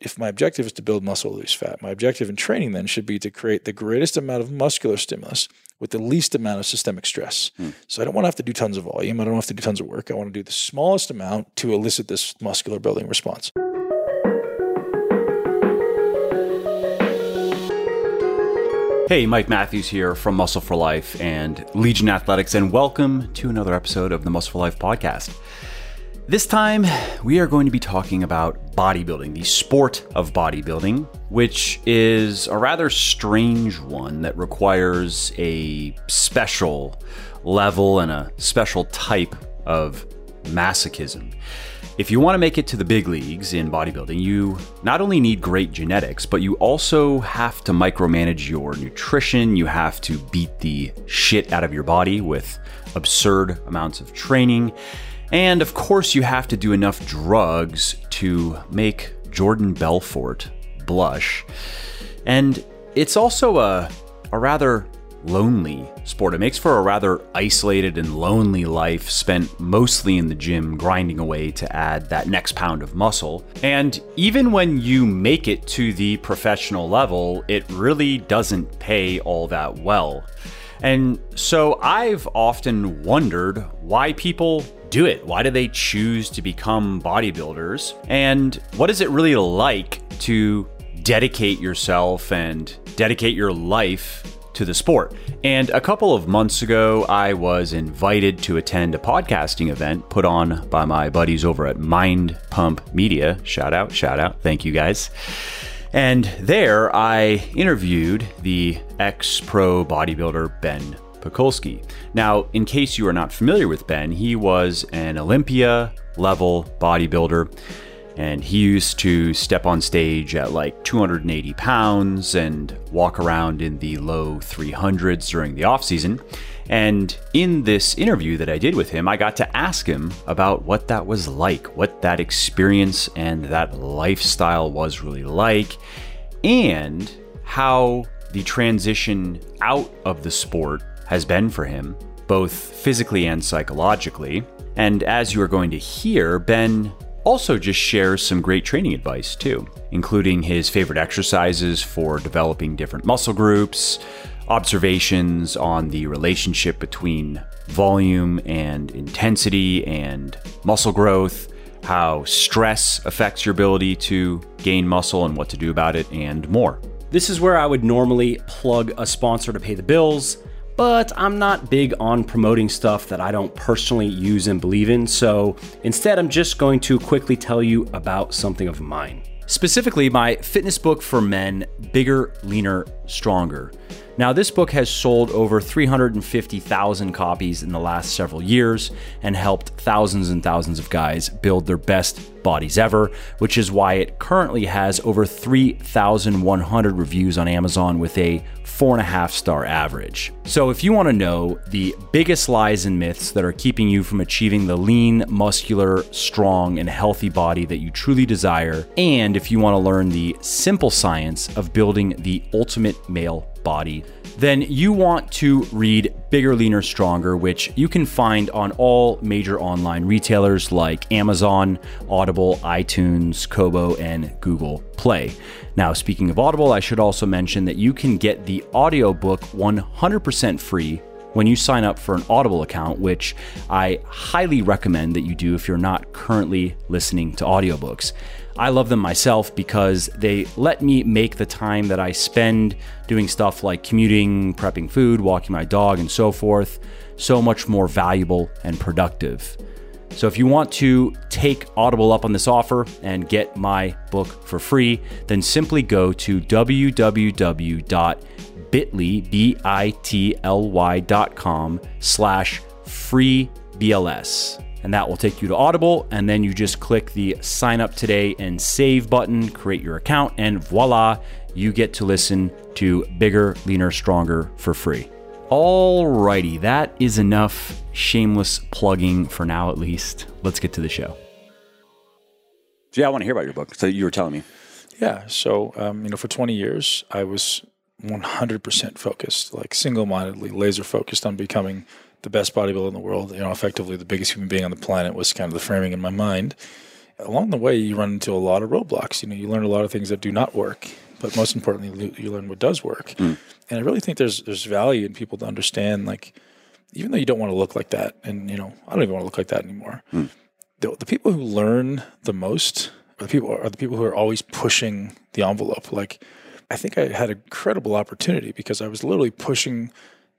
if my objective is to build muscle, lose fat, my objective in training then should be to create the greatest amount of muscular stimulus with the least amount of systemic stress. Mm. So I don't want to have to do tons of volume. I don't have to do tons of work. I want to do the smallest amount to elicit this muscular building response. Hey, Mike Matthews here from Muscle for Life and Legion Athletics, and welcome to another episode of the Muscle for Life podcast. This time, we are going to be talking about bodybuilding, the sport of bodybuilding, which is a rather strange one that requires a special level and a special type of masochism. If you want to make it to the big leagues in bodybuilding, you not only need great genetics, but you also have to micromanage your nutrition. You have to beat the shit out of your body with absurd amounts of training. And of course, you have to do enough drugs to make Jordan Belfort blush. And it's also a, a rather lonely sport. It makes for a rather isolated and lonely life spent mostly in the gym grinding away to add that next pound of muscle. And even when you make it to the professional level, it really doesn't pay all that well. And so I've often wondered why people do it. Why do they choose to become bodybuilders? And what is it really like to dedicate yourself and dedicate your life to the sport. And a couple of months ago, I was invited to attend a podcasting event put on by my buddies over at Mind Pump Media. Shout out, shout out. Thank you guys. And there, I interviewed the ex pro bodybuilder Ben Pakulski. Now, in case you are not familiar with Ben, he was an Olympia level bodybuilder and he used to step on stage at like 280 pounds and walk around in the low 300s during the off season. And in this interview that I did with him, I got to ask him about what that was like, what that experience and that lifestyle was really like, and how the transition out of the sport has been for him, both physically and psychologically. And as you are going to hear, Ben also just shares some great training advice too, including his favorite exercises for developing different muscle groups, observations on the relationship between volume and intensity and muscle growth, how stress affects your ability to gain muscle and what to do about it, and more. This is where I would normally plug a sponsor to pay the bills but I'm not big on promoting stuff that I don't personally use and believe in, so instead, I'm just going to quickly tell you about something of mine. Specifically, my fitness book for men, Bigger, Leaner, Stronger. Now, this book has sold over 350,000 copies in the last several years and helped thousands and thousands of guys build their best bodies ever, which is why it currently has over 3,100 reviews on Amazon with a four and a half star average. So, if you want to know the biggest lies and myths that are keeping you from achieving the lean, muscular, strong, and healthy body that you truly desire, and if you want to learn the simple science of building the ultimate male body, then you want to read Bigger, Leaner, Stronger, which you can find on all major online retailers like Amazon, Audible, iTunes, Kobo, and Google Play. Now, speaking of Audible, I should also mention that you can get the audiobook 100% free when you sign up for an Audible account, which I highly recommend that you do if you're not currently listening to audiobooks. I love them myself because they let me make the time that I spend doing stuff like commuting, prepping food, walking my dog, and so forth so much more valuable and productive. So if you want to take Audible up on this offer and get my book for free, then simply go to www.bitly, B-I-T-L-Y slash free BLS. And that will take you to Audible. And then you just click the sign up today and save button, create your account, and voila, you get to listen to Bigger, Leaner, Stronger for free. Alrighty, that is enough shameless plugging for now, at least. Let's get to the show. So, yeah, I want to hear about your book. So, you were telling me. Yeah. So, um, you know, for 20 years, I was 100% focused, like single mindedly, laser focused on becoming the best bodybuilder in the world. You know, effectively the biggest human being on the planet was kind of the framing in my mind. along the way, you run into a lot of roadblocks. You know, you learn a lot of things that do not work, but most importantly, you learn what does work. Hmm. And I really think there's there's value in people to understand, like, even though you don't want to look like that, and you know, I don't even want to look like that anymore. Hmm. The, the people who learn the most are the people are the people who are always pushing the envelope. Like, I think I had a incredible opportunity because I was literally pushing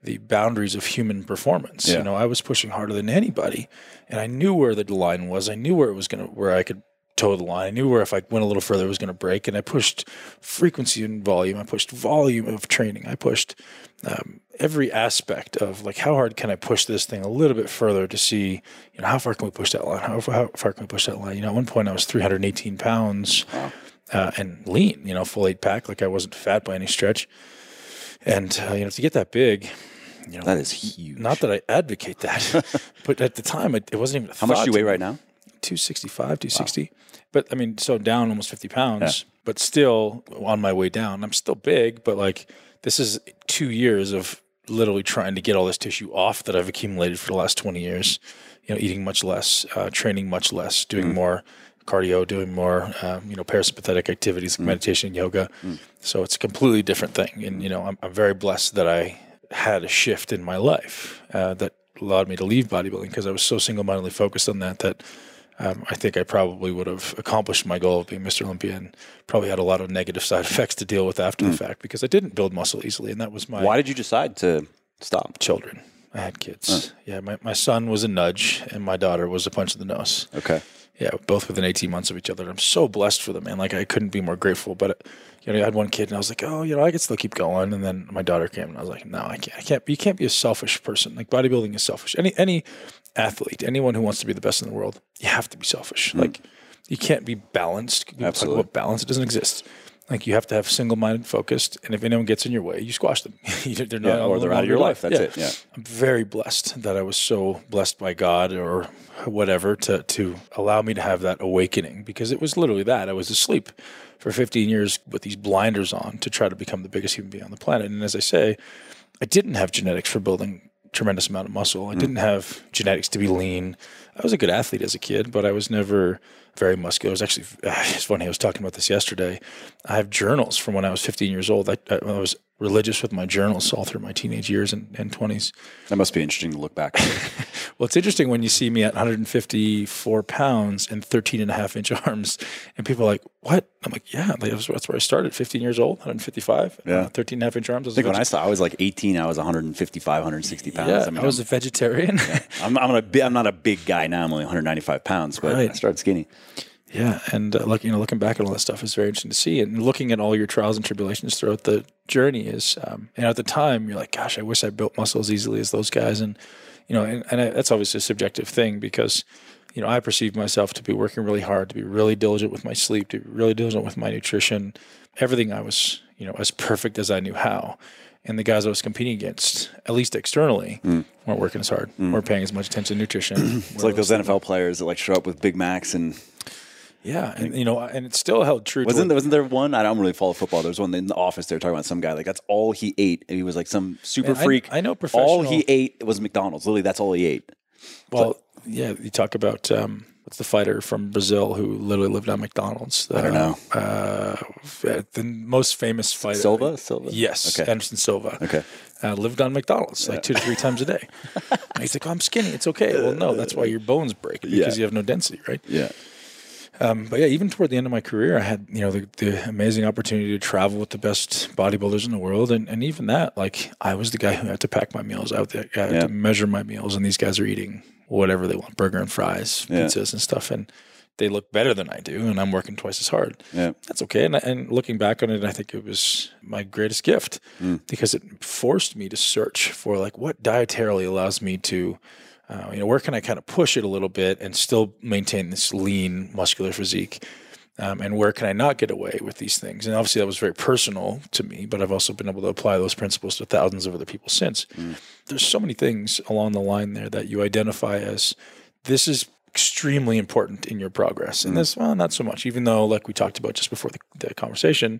the boundaries of human performance. Yeah. You know, I was pushing harder than anybody, and I knew where the line was. I knew where it was gonna, where I could toe the line. I knew where if I went a little further, it was going to break. And I pushed frequency and volume. I pushed volume of training. I pushed um, every aspect of like how hard can I push this thing a little bit further to see, you know, how far can we push that line? How, far- how far can we push that line? You know, at one point I was 318 pounds uh, and lean. You know, full eight pack. Like I wasn't fat by any stretch. And uh, you know, to get that big, you know, That is huge. not that I advocate that, but at the time it, it wasn't even. A How much do you weigh right now? 265, 260. But I mean, so down almost 50 pounds, but still on my way down. I'm still big, but like this is two years of literally trying to get all this tissue off that I've accumulated for the last 20 years. You know, eating much less, uh, training much less, doing more cardio, doing more, um, you know, parasympathetic activities like meditation, yoga. So it's a completely different thing. And, you know, I'm, I'm very blessed that I had a shift in my life uh, that allowed me to leave bodybuilding because I was so single mindedly focused on that that um, I think I probably would have accomplished my goal of being Mr. Olympia and probably had a lot of negative side effects to deal with after the fact because I didn't build muscle easily. And that was my Why did you decide to stop? children. I had kids. Yeah, my, my son was a nudge and my daughter was a punch in the nose. Okay. Yeah, both within 18 months of each other. I'm so blessed for them, man. Like I couldn't be more grateful. But you know, I had one kid, and I was like, oh, you know, I could still keep going. And then my daughter came, and I was like, no, I can't. I can't. You can't be a selfish person. Like bodybuilding is selfish. Any any athlete, anyone who wants to be the best in the world, you have to be selfish. Hmm. Like you can't be balanced. People talk Absolutely. about balance. It doesn't exist. Like you have to have single-minded, focused, and if anyone gets in your way, you squash them. they're not Yeah, or they're out of your life. That's it, yeah. I'm very blessed that I was so blessed by God or whatever to to allow me to have that awakening because it was literally that I was asleep for 15 years with these blinders on to try to become the biggest human being on the planet. And as I say, I didn't have genetics for building tremendous amount of muscle. I Mm. didn't have genetics to be lean. I was a good athlete as a kid, but I was never very muscular. It was actually it's funny. I was talking about this yesterday. I have journals from when I was 15 years old. I, I was religious with my journals all through my teenage years and, and 20s. That must be interesting to look back. Well, it's interesting when you see me at 154 pounds and 13 and a half inch arms, and people are like, "What?" I'm like, "Yeah, like, that's that's where I started. 15 years old, 155, Yeah. uh, 13 and a half inch arms." I I think when I saw, I was like 18. I was 155, 160 pounds. yeah, I mean, I was a I'm, vegetarian. I'm, I'm, a I'm not a big guy now. I'm only 195 pounds, but Right. I started skinny. Yeah, and uh, look, you know, looking back at all that stuff is very interesting to see, and looking at all your trials and tribulations throughout the journey is, um, and at the time you're like, gosh, I wish I built muscle as easily as those guys, and you know, and, and I, that's obviously a subjective thing because, you know, I perceive myself to be working really hard, to be really diligent with my sleep, to be really diligent with my nutrition, everything. I was, you know, as perfect as I knew how. And the guys I was competing against, at least externally, weren't working as hard, weren't paying as much attention to nutrition. It's like those NFL players that like show up with Big Macs and yeah, and you know, and it still held true. wasn't toward- there, wasn't there one? I don't really follow football. There was one in the office. They were talking about some guy like that's all he ate. And he was like some super Man, freak. I know professional. all he ate was McDonald's. Literally, that's all he ate. Well, yeah, you talk about um, what's the fighter from Brazil who literally lived on McDonald's? I don't know. Uh, the most famous fighter, Silva? Silva? Yes, Okay. Anderson Silva. Okay. Uh, lived on McDonald's like two to three times a day. and he's like, oh, I'm skinny. It's okay. Well, no, that's why your bones break because Yeah. you have no density, right? Yeah. Um, but yeah, even toward the end of my career, I had you know the, the amazing opportunity to travel with the best bodybuilders in the world, and, and even that, like I was the guy who had to pack my meals out there, I had Yeah. to measure my meals, and these guys are eating whatever they want, burger and fries, Yeah. pizzas and stuff, and they look better than I do, and I'm working twice as hard. Yeah. That's okay, and, and looking back on it, I think it was my greatest gift Hmm. because it forced me to search for like what dietarily allows me to uh, you know, where can I kind of push it a little bit and still maintain this lean, muscular physique? Um, and where can I not get away with these things? And obviously, that was very personal to me, but I've also been able to apply those principles to thousands of other people since. Mm. There's so many things along the line there that you identify as this is extremely important in your progress. And mm. this, well, not so much, even though, like we talked about just before the, the conversation,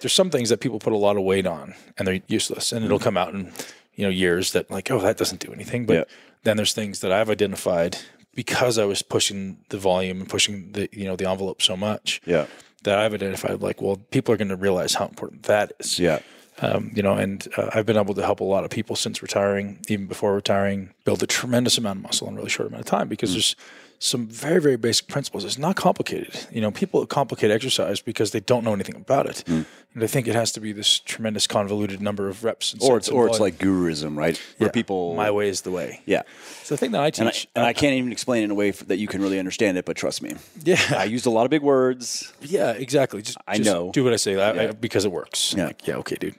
there's some things that people put a lot of weight on and they're useless. And it'll mm. come out in, you know, years that like, oh, that doesn't do anything. But Yeah. then there's things that I've identified because I was pushing the volume and pushing the you know the envelope so much Yeah. that I've identified like, well, people are going to realize how important that is. Yeah. Um, you know, and uh, I've been able to help a lot of people since retiring, even before retiring, build a tremendous amount of muscle in a really short amount of time because there's some very, very basic principles. It's not complicated. You know, people complicate exercise because they don't know anything about it. Mm. And they think it has to be this tremendous convoluted number of reps. And Or it's or it's like guruism, right? Where people my way is the way. Yeah. It's the thing that I And I, teach. and I uh, can't even explain it in a way f that you can really understand it, but trust me. yeah, I used a lot of big words. Yeah, exactly. Just I just know. Do what I say I, I, because it works. Yeah. Like, yeah. Okay, dude.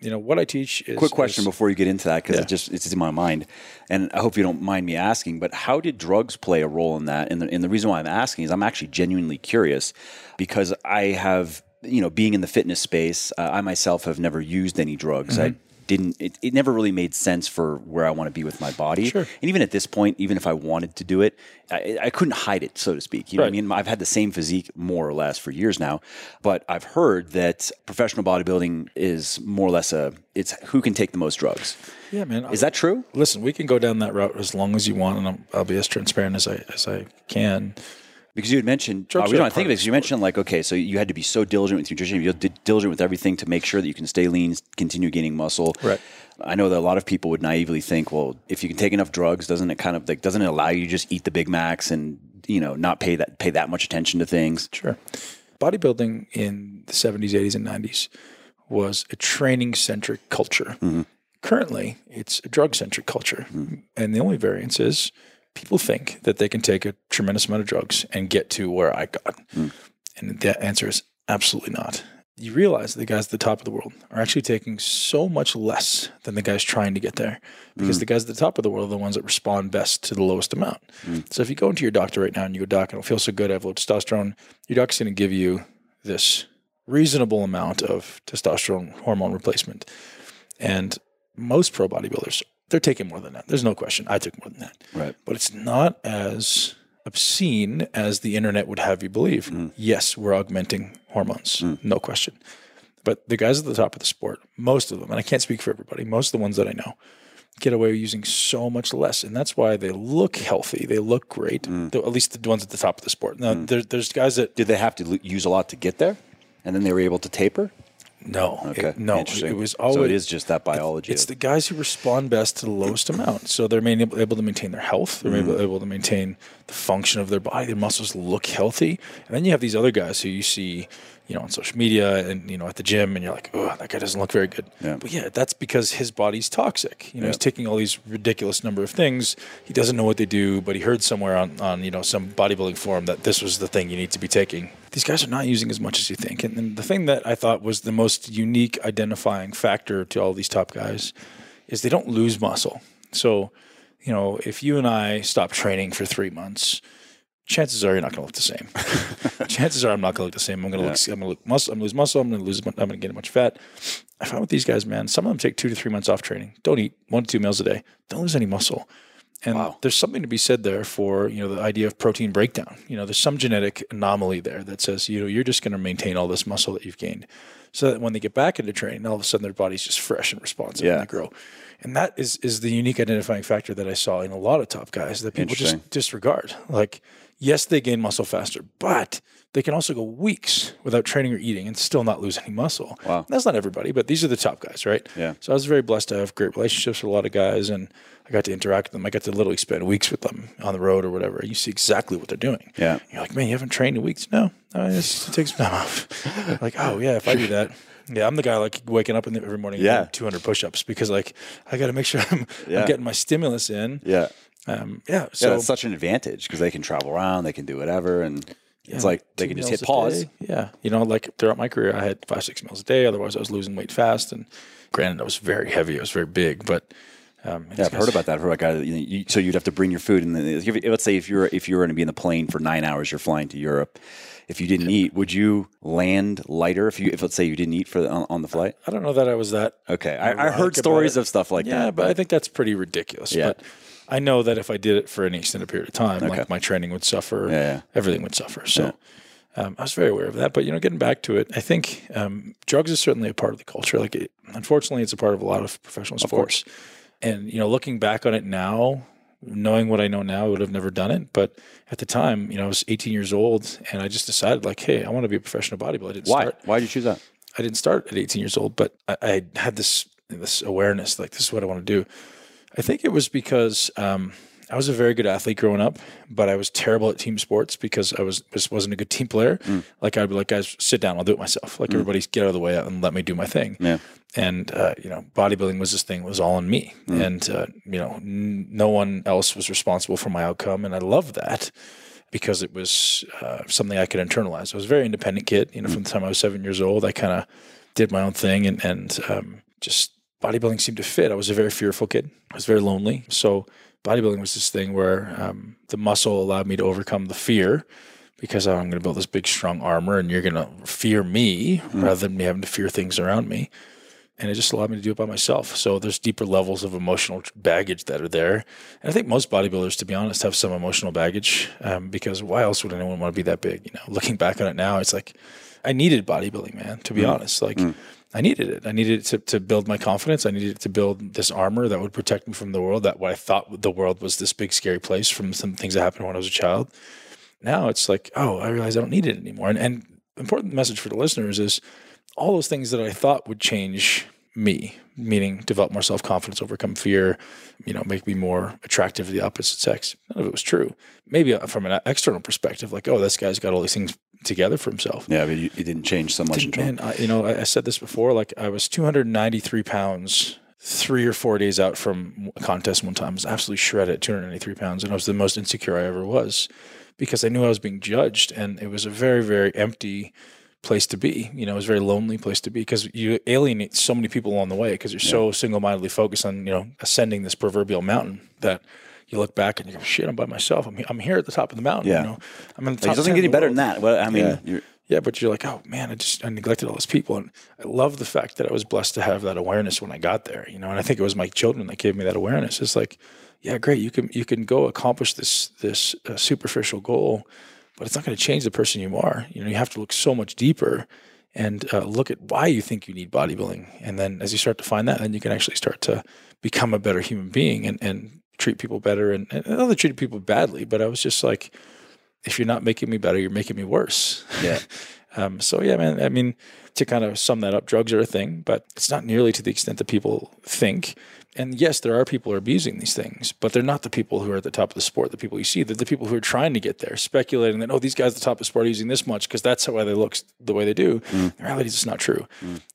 You know what I teach is Quick question is- before you get into that because Yeah. it just it's in my mind, and I hope you don't mind me asking. But how did drugs play a role in that? And the, and the reason why I'm asking is I'm actually genuinely curious because I have you know being in the fitness space, uh, I myself have never used any drugs. I didn't. It, it never really made sense for where I want to be with my body. Sure. And even at this point, even if I wanted to do it, I, I couldn't hide it, so to speak. You know what I mean? I've had the same physique more or less for years now, but I've heard that professional bodybuilding is more or less a it's who can take the most drugs. Yeah, man. Is that true? Listen, we can go down that route as long as you want, and I'll, I'll be as transparent as I as I can. Because you had mentioned, uh, we don't think of it because you mentioned like, okay, so you had to be so diligent with nutrition, you're di- diligent with everything to make sure that you can stay lean, continue gaining muscle. Right. I know that a lot of people would naively think, well, if you can take enough drugs, doesn't it kind of like doesn't it allow you to just eat the Big Macs and you know not pay that pay that much attention to things? Sure. Bodybuilding in the 70s, 80s, and 90s was a training centric culture. Currently, it's a drug centric culture. And the only variance is people think that they can take a tremendous amount of drugs and get to where I got. Hmm. And the answer is absolutely not. You realize the guys at the top of the world are actually taking so much less than the guys trying to get there because hmm. the guys at the top of the world are the ones that respond best to the lowest amount. Hmm. So if you go into your doctor right now and you go, Doc, I don't feel so good, I have low testosterone, your doc's going to give you this reasonable amount of testosterone hormone replacement. And most pro bodybuilders, they're taking more than that. There's no question. I took more than that. Right. But it's not as obscene as the internet would have you believe. Mm-hmm. Yes, we're augmenting hormones, mm. no question. But the guys at the top of the sport, most of them, and I can't speak for everybody, most of the ones that I know, get away with using so much less. And that's why they look healthy. They look great, mm. though, at least the ones at the top of the sport. Now, mm. there, there's guys that, Did they have to use a lot to get there, and then they were able to taper? No, Okay, it, no, it was always. so it is just that biology. It's the guys who respond best to the lowest amount. So they're main, able to maintain their health. They're able, mm. able to maintain the function of their body. Their muscles look healthy. And then you have these other guys who you see, you know, on social media and you know at the gym, and you're like, oh, that guy doesn't look very good. Yeah. But yeah, that's because his body's toxic. You know, he's taking all these ridiculous number of things. He doesn't know what they do, but he heard somewhere on on you know some bodybuilding forum that this was the thing you need to be taking. These guys are not using as much as you think. And, and the thing that I thought was the most unique identifying factor to all these top guys is they don't lose muscle. So, you know, if you and I stop training for three months, chances are you're not going to look the same. chances are I'm not going to look the same. I'm going to look. I'm going to look muscle. I'm going to lose muscle. I'm going to lose. I'm going to gain a bunch of fat. I found with these guys, man, some of them take two to three months off training. Don't eat one to two meals a day. Don't lose any muscle. And there's something to be said there for you know the idea of protein breakdown. You know, there's some genetic anomaly there that says you know you're just going to maintain all this muscle that you've gained, so that when they get back into training, all of a sudden their body's just fresh and responsive Yeah. and they grow. And that is is the unique identifying factor that I saw in a lot of top guys that people just disregard. Like, yes, they gain muscle faster, but they can also go weeks without training or eating and still not lose any muscle. Wow. That's not everybody, but these are the top guys, right? Yeah. So I was very blessed to have great relationships with a lot of guys and I got to interact with them. I got to literally spend weeks with them on the road or whatever. You see exactly what they're doing. Yeah. You're like, man, you haven't trained in weeks? No, I just take some time off. like, oh yeah, if I do that. Yeah, I'm the guy like waking up in the, every morning Yeah. 200 push-ups because like I got to make sure I'm, Yeah. I'm getting my stimulus in. yeah. Um, yeah, Yeah, so that's such an advantage because they can travel around, they can do whatever, and it's like they can just hit pause. day. Yeah. You know, like throughout my career, I had five, six meals a day. Otherwise, I was losing weight fast. And granted, I was very heavy. I was very big, but um, Yeah, I've heard about that. I've heard about. You know, you, so you'd have to bring your food, and let's say if you're if you're going to be in the plane for nine hours, you're flying to Europe. If you didn't eat, would you land lighter? If you, if let's say you didn't eat for the, on, on the flight. I don't know that I was that. Okay, I, I heard stories of stuff like yeah, that. but I think that's pretty ridiculous. Yeah. But I know that if I did it for an extended period of time, like my training would suffer, Yeah, yeah. everything would suffer. So um, I was very aware of that. But you know, getting back to it, I think um, drugs is certainly a part of the culture. Like, it, unfortunately, it's a part of a lot of professional sports. And you know, looking back on it now, Knowing what I know now, I would have never done it. But at the time, you know, I was 18 years old, and I just decided, like, hey, I want to be a professional bodybuilder. I didn't Why? start. Why did you choose that? I didn't start at 18 years old, but I, I had this this awareness, like this is what I want to do. I think it was because um, I was a very good athlete growing up, but I was terrible at team sports because I was just wasn't a good team player. Like I'd be like, guys, sit down, I'll do it myself. Like everybody, get out of the way and let me do my thing. Yeah. And uh, you know, bodybuilding was this thing was all on me, and uh, you know, n- no one else was responsible for my outcome, and I loved that because it was uh, something I could internalize. I was a very independent kid. You know, from the time I was seven years old, I kind of did my own thing, and and um, just bodybuilding seemed to fit. I was a very fearful kid. I was very lonely, so bodybuilding was this thing where um, the muscle allowed me to overcome the fear. Because I'm going to build this big, strong armor, and you're going to fear me rather than me having to fear things around me and it just allowed me to do it by myself. So there's deeper levels of emotional baggage that are there, and I think most bodybuilders, to be honest, have some emotional baggage um, because why else would anyone want to be that big? You know, looking back on it now, it's like I needed bodybuilding, man. To be honest, like. I needed it. I needed it to, to build my confidence. I needed it to build this armor that would protect me from the world. That what I thought the world was this big scary place from some things that happened when I was a child. Now it's like, oh, I realize I don't need it anymore. And and important message for the listeners is all those things that I thought would change me, meaning develop more self confidence, overcome fear, you know, make me more attractive to the opposite sex. None of it was true. Maybe uh, from an external perspective, like, oh, this guy's got all these things together for himself. Yeah, but you, you didn't change so much. in terms. Man, I, you know, I, I said this before. Like, I was 293 pounds three or four days out from a contest one time. I was absolutely shredded at 293 pounds, and I was the most insecure I ever was because I knew I was being judged, and it was a very, very empty place to be. You know, it was a very lonely place to be because you alienate so many people along the way because you're so single-mindedly focused on you know ascending this proverbial mountain that. You look back and you go, "Shit, I'm by myself. I'm, I'm here at the top of the mountain. Yeah. You know, I'm in the top it doesn't get any better than that. Well, I mean, Yeah. you're, Yeah, but you're like, oh man, I just I neglected all those people, and I love the fact that I was blessed to have that awareness when I got there. You know, and I think it was my children that gave me that awareness. It's like, yeah, great, you can you can go accomplish this this uh, superficial goal, but it's not going to change the person you are. You know, you have to look so much deeper and uh, look at why you think you need bodybuilding, and then as you start to find that, then you can actually start to become a better human being and and treat people better. And, and I know they treated people badly, but I was just like, if you're not making me better, you're making me worse. yeah. Um, so yeah, man. I mean, to kind of sum that up, drugs are a thing, but it's not nearly to the extent that people think. And yes, there are people who are abusing these things, but they're not the people who are at the top of the sport. The people you see, they're the people who are trying to get there, speculating that oh, these guys at the top of the sport are using this much because that's why they look the way they do. In reality, is it's not true.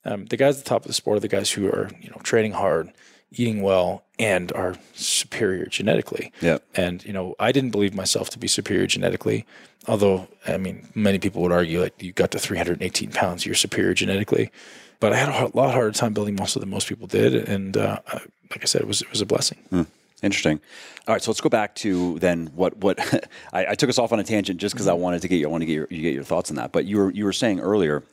Um, the guys at the top of the sport are the guys who are you know training hard, eating well, and are superior genetically. Yeah. And you know, I didn't believe myself to be superior genetically, although I mean, many people would argue like you got to 318 pounds, you're superior genetically. But I had a lot harder time building muscle than most people did, and uh, I- like I said, it was it was a blessing. Hmm. Interesting. All right, so let's go back to then what what I, I took us off on a tangent just because I mm-hmm. wanted to get you I want to get your you get your thoughts on that. But you were you were saying earlier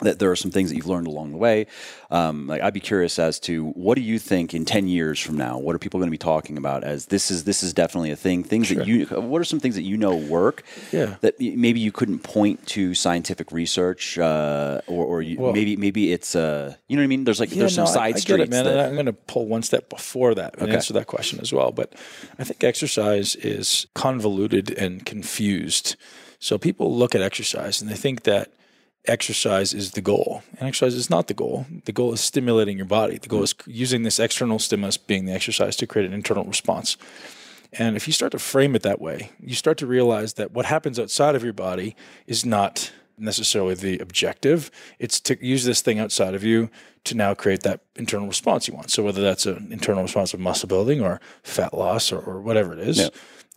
that there are some things that you've learned along the way. Um, like I'd be curious as to what do you think in ten years from now? What are people going to be talking about as this is this is definitely a thing? Things that you what are some things that you know work? Yeah. That maybe you couldn't point to scientific research, uh, or, or you, Well- maybe maybe it's uh, you know what I mean. There's like there's some no, I- side I, get streets it, man. that I'm going to pull one step before that and Okay. answer that question as well. But I think exercise is convoluted and confused. So people look at exercise and they think that exercise is the goal, and exercise is not the goal. The goal is stimulating your body. The goal is mm-hmm. using this external stimulus, being the exercise, to create an internal response. And if you start to frame it that way, you start to realize that what happens outside of your body is not necessarily the objective. It's to use this thing outside of you to now create that internal response you want. So whether that's an internal response of muscle building or fat loss or, or whatever it is.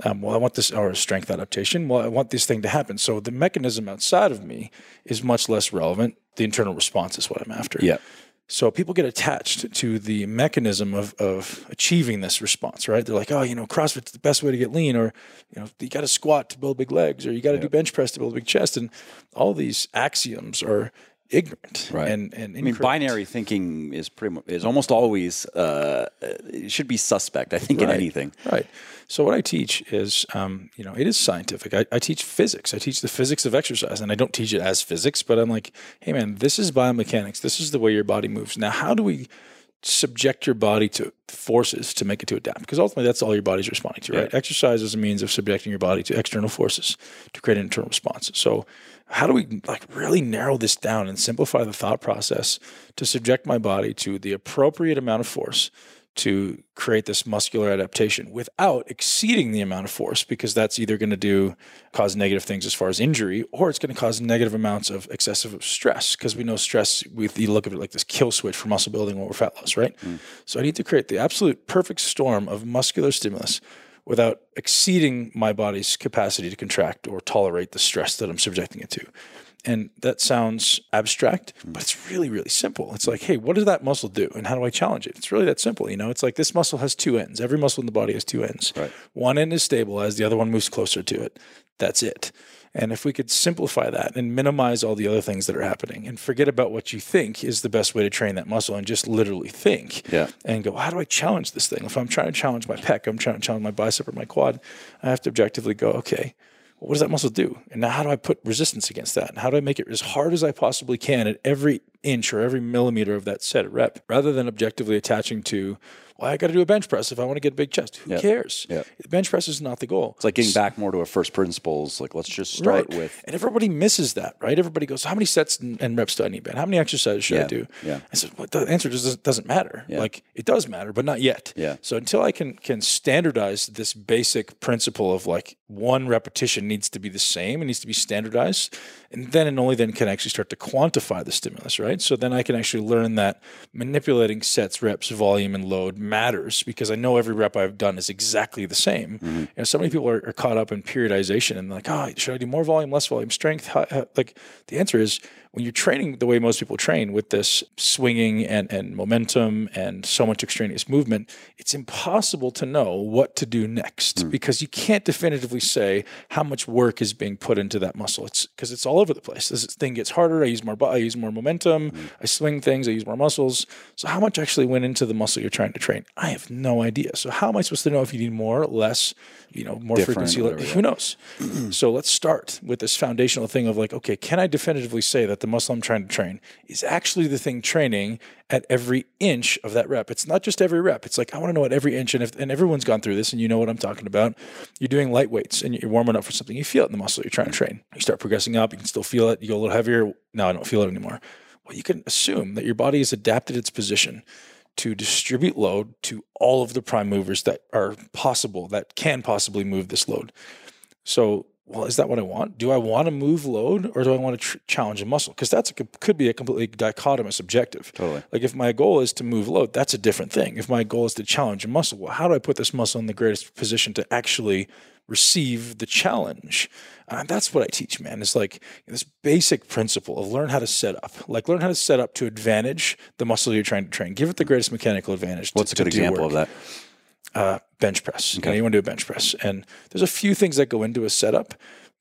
Um, well, I want this or strength adaptation. Well, I want this thing to happen. So the mechanism outside of me is much less relevant. The internal response is what I'm after. Yeah. So people get attached to the mechanism of, of achieving this response, right? They're like, oh, you know, CrossFit's the best way to get lean, or you know, you got to squat to build big legs, or you got to do bench press to build a big chest, and all these axioms are ignorant Right. and and I mean, binary thinking is pretty much is almost always uh, it should be suspect. I think in anything. Right. So what I teach is, um, you know, it is scientific. I, I teach physics. I teach the physics of exercise, and I don't teach it as physics, but I'm like, hey man, this is biomechanics. This is the way your body moves. Now, how do we subject your body to forces to make it to adapt because ultimately that's all your body's responding to right? Exercise is a means of subjecting your body to external forces to create an internal response. So how do we like really narrow this down and simplify the thought process to subject my body to the appropriate amount of force to create this muscular adaptation without exceeding the amount of force because that's either going to do cause negative things as far as injury or it's going to cause negative amounts of excessive stress because we know stress we you look at it like this kill switch for muscle building or fat loss right mm. so i need to create the absolute perfect storm of muscular stimulus without exceeding my body's capacity to contract or tolerate the stress that i'm subjecting it to and that sounds abstract, but it's really, really simple. It's like, hey, what does that muscle do? And how do I challenge it? It's really that simple. You know, it's like this muscle has two ends. Every muscle in the body has two ends. Right. One end is stable as the other one moves closer to it. That's it. And if we could simplify that and minimize all the other things that are happening and forget about what you think is the best way to train that muscle and just literally think yeah. and go, how do I challenge this thing? If I'm trying to challenge my pec, I'm trying to challenge my bicep or my quad, I have to objectively go, okay, what does that muscle do? And now how do I put resistance against that? And how do I make it as hard as I possibly can at every inch or every millimeter of that set rep rather than objectively attaching to well, I got to do a bench press if I want to get a big chest. Who yep. cares? Yep. Bench press is not the goal. It's like getting back more to a first principles. Like, let's just start right. with. And everybody misses that, right? Everybody goes, How many sets and reps do I need, Ben? How many exercises should yeah. I do? Yeah. I said, Well, the answer just doesn't matter. Yeah. Like, it does matter, but not yet. Yeah. So until I can can standardize this basic principle of like one repetition needs to be the same, it needs to be standardized. And then and only then can I actually start to quantify the stimulus, right? So then I can actually learn that manipulating sets, reps, volume, and load matters because I know every rep I've done is exactly the same. Mm-hmm. You know, so many people are, are, caught up in periodization and like, oh, should I do more volume, less volume, strength? How, how? Like the answer is when you're training the way most people train with this swinging and, and momentum and so much extraneous movement, it's impossible to know what to do next mm. because you can't definitively say how much work is being put into that muscle. It's because it's all over the place. This thing gets harder. I use more, I use more momentum. Mm. I swing things. I use more muscles. So how much actually went into the muscle you're trying to train? I have no idea. So how am I supposed to know if you need more, less, you know, more Different, frequency? whatever, Who knows? so let's start with this foundational thing of like, okay, can I definitively say that the muscle I'm trying to train is actually the thing training at every inch of that rep. It's not just every rep. It's like I want to know at every inch, and if and everyone's gone through this, and you know what I'm talking about. You're doing light weights, and you're warming up for something. You feel it in the muscle you're trying to train. You start progressing up. You can still feel it. You go a little heavier. No, I don't feel it anymore. Well, you can assume that your body has adapted its position to distribute load to all of the prime movers that are possible that can possibly move this load. So well, is that what I want? Do I want to move load or do I want to tr- challenge a muscle? Because that's a, could be a completely dichotomous objective. Totally. Like if my goal is to move load, that's a different thing. If my goal is to challenge a muscle, well, how do I put this muscle in the greatest position to actually receive the challenge? Uh, that's what I teach, man. It's like this basic principle of learn how to set up. Like learn how to set up to advantage the muscle you're trying to train. Give it the greatest mechanical advantage. What's to, a good example work. of that? Uh, bench press. Okay. You want to do a bench press. And there's a few things that go into a setup,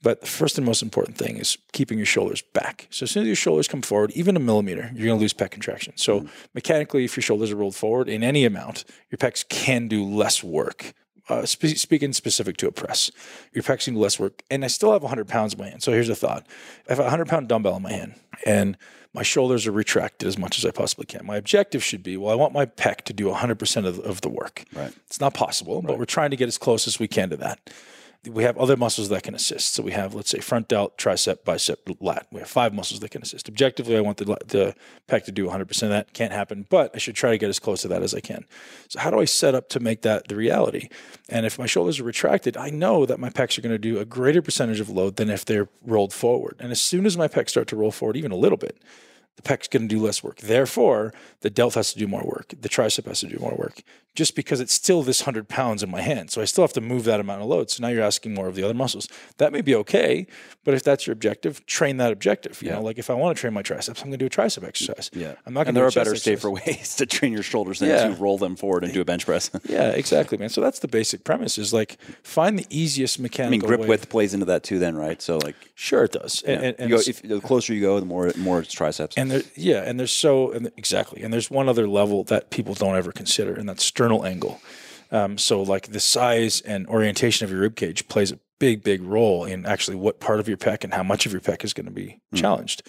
but the first and most important thing is keeping your shoulders back. So as soon as your shoulders come forward, even a millimeter, you're going to lose pec contraction. So mm. mechanically, if your shoulders are rolled forward in any amount, your pecs can do less work. Uh, spe- speaking specific to a press, your pecs can do less work. And I still have 100 pounds in my hand. So here's a thought: I have a 100 pound dumbbell in my hand, and my shoulders are retracted as much as I possibly can. My objective should be, well, I want my pec to do 100% of, of the work. Right. It's not possible, right. but we're trying to get as close as we can to that. We have other muscles that can assist. So we have, let's say, front delt, tricep, bicep, lat. We have five muscles that can assist. Objectively, I want the, the pec to do 100% of that. Can't happen, but I should try to get as close to that as I can. So how do I set up to make that the reality? And if my shoulders are retracted, I know that my pecs are going to do a greater percentage of load than if they're rolled forward. And as soon as my pecs start to roll forward, even a little bit, the pec's going to do less work. Therefore, the delt has to do more work. The tricep has to do more work just because it's still this 100 pounds in my hand. So I still have to move that amount of load. So now you're asking more of the other muscles. That may be okay, but if that's your objective, train that objective. You yeah. know, like if I want to train my triceps, I'm going to do a tricep exercise. Yeah. I'm not going to And there are better, safer ways to train your shoulders than yeah. to roll them forward and do a bench press. yeah, exactly, man. So that's the basic premise is like find the easiest mechanical I mean, grip way. width plays into that too then, right? So like Sure it does. yeah. And, and, and you go, if, the closer you go, the more more it's triceps. And there, yeah, and there's so and exactly, and there's one other level that people don't ever consider, and that's sternal angle. Um, so like the size and orientation of your rib cage plays a big, big role in actually what part of your pec and how much of your pec is going to be mm. challenged.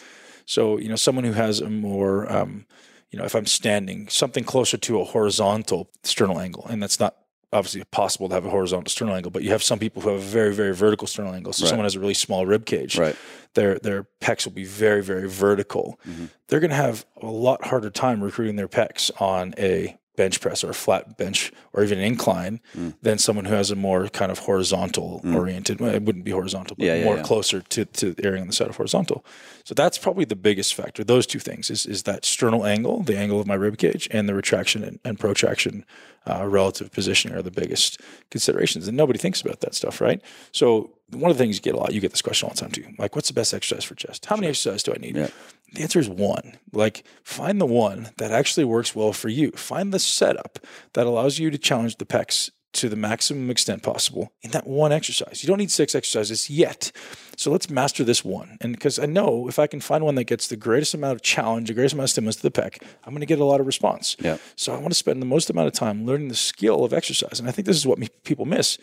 So you know, someone who has a more um, you know, if I'm standing, something closer to a horizontal sternal angle. And that's not obviously possible to have a horizontal sternal angle, but you have some people who have a very, very vertical sternal angle. So Right. someone has a really small rib cage. Right. Their their pecs will be very, very vertical. Mm-hmm. They're gonna have a lot harder time recruiting their pecs on a bench press or a flat bench or even an incline Mm. than someone who has a more kind of horizontal oriented well, it wouldn't be horizontal but Yeah, yeah, more yeah. closer to, to erring on the side of horizontal. So that's probably the biggest factor. Those two things is, is that sternal angle the angle of my rib cage and the retraction and, and protraction uh, relative positioning are the biggest considerations. And nobody thinks about that stuff right? So one of the things you get a lot you get this question all the time too like what's the best exercise for chest? How many exercises do i need? Yeah. The answer is one. Like, find the one that actually works well for you. Find the setup that allows you to challenge the pecs to the maximum extent possible in that one exercise. You don't need six exercises yet. So let's master this one. And because I know if I can find one that gets the greatest amount of challenge, the greatest amount of stimulus to the pec, I'm going to get a lot of response. Yeah. So I want to spend the most amount of time learning the skill of exercise. And I think this is what me, people miss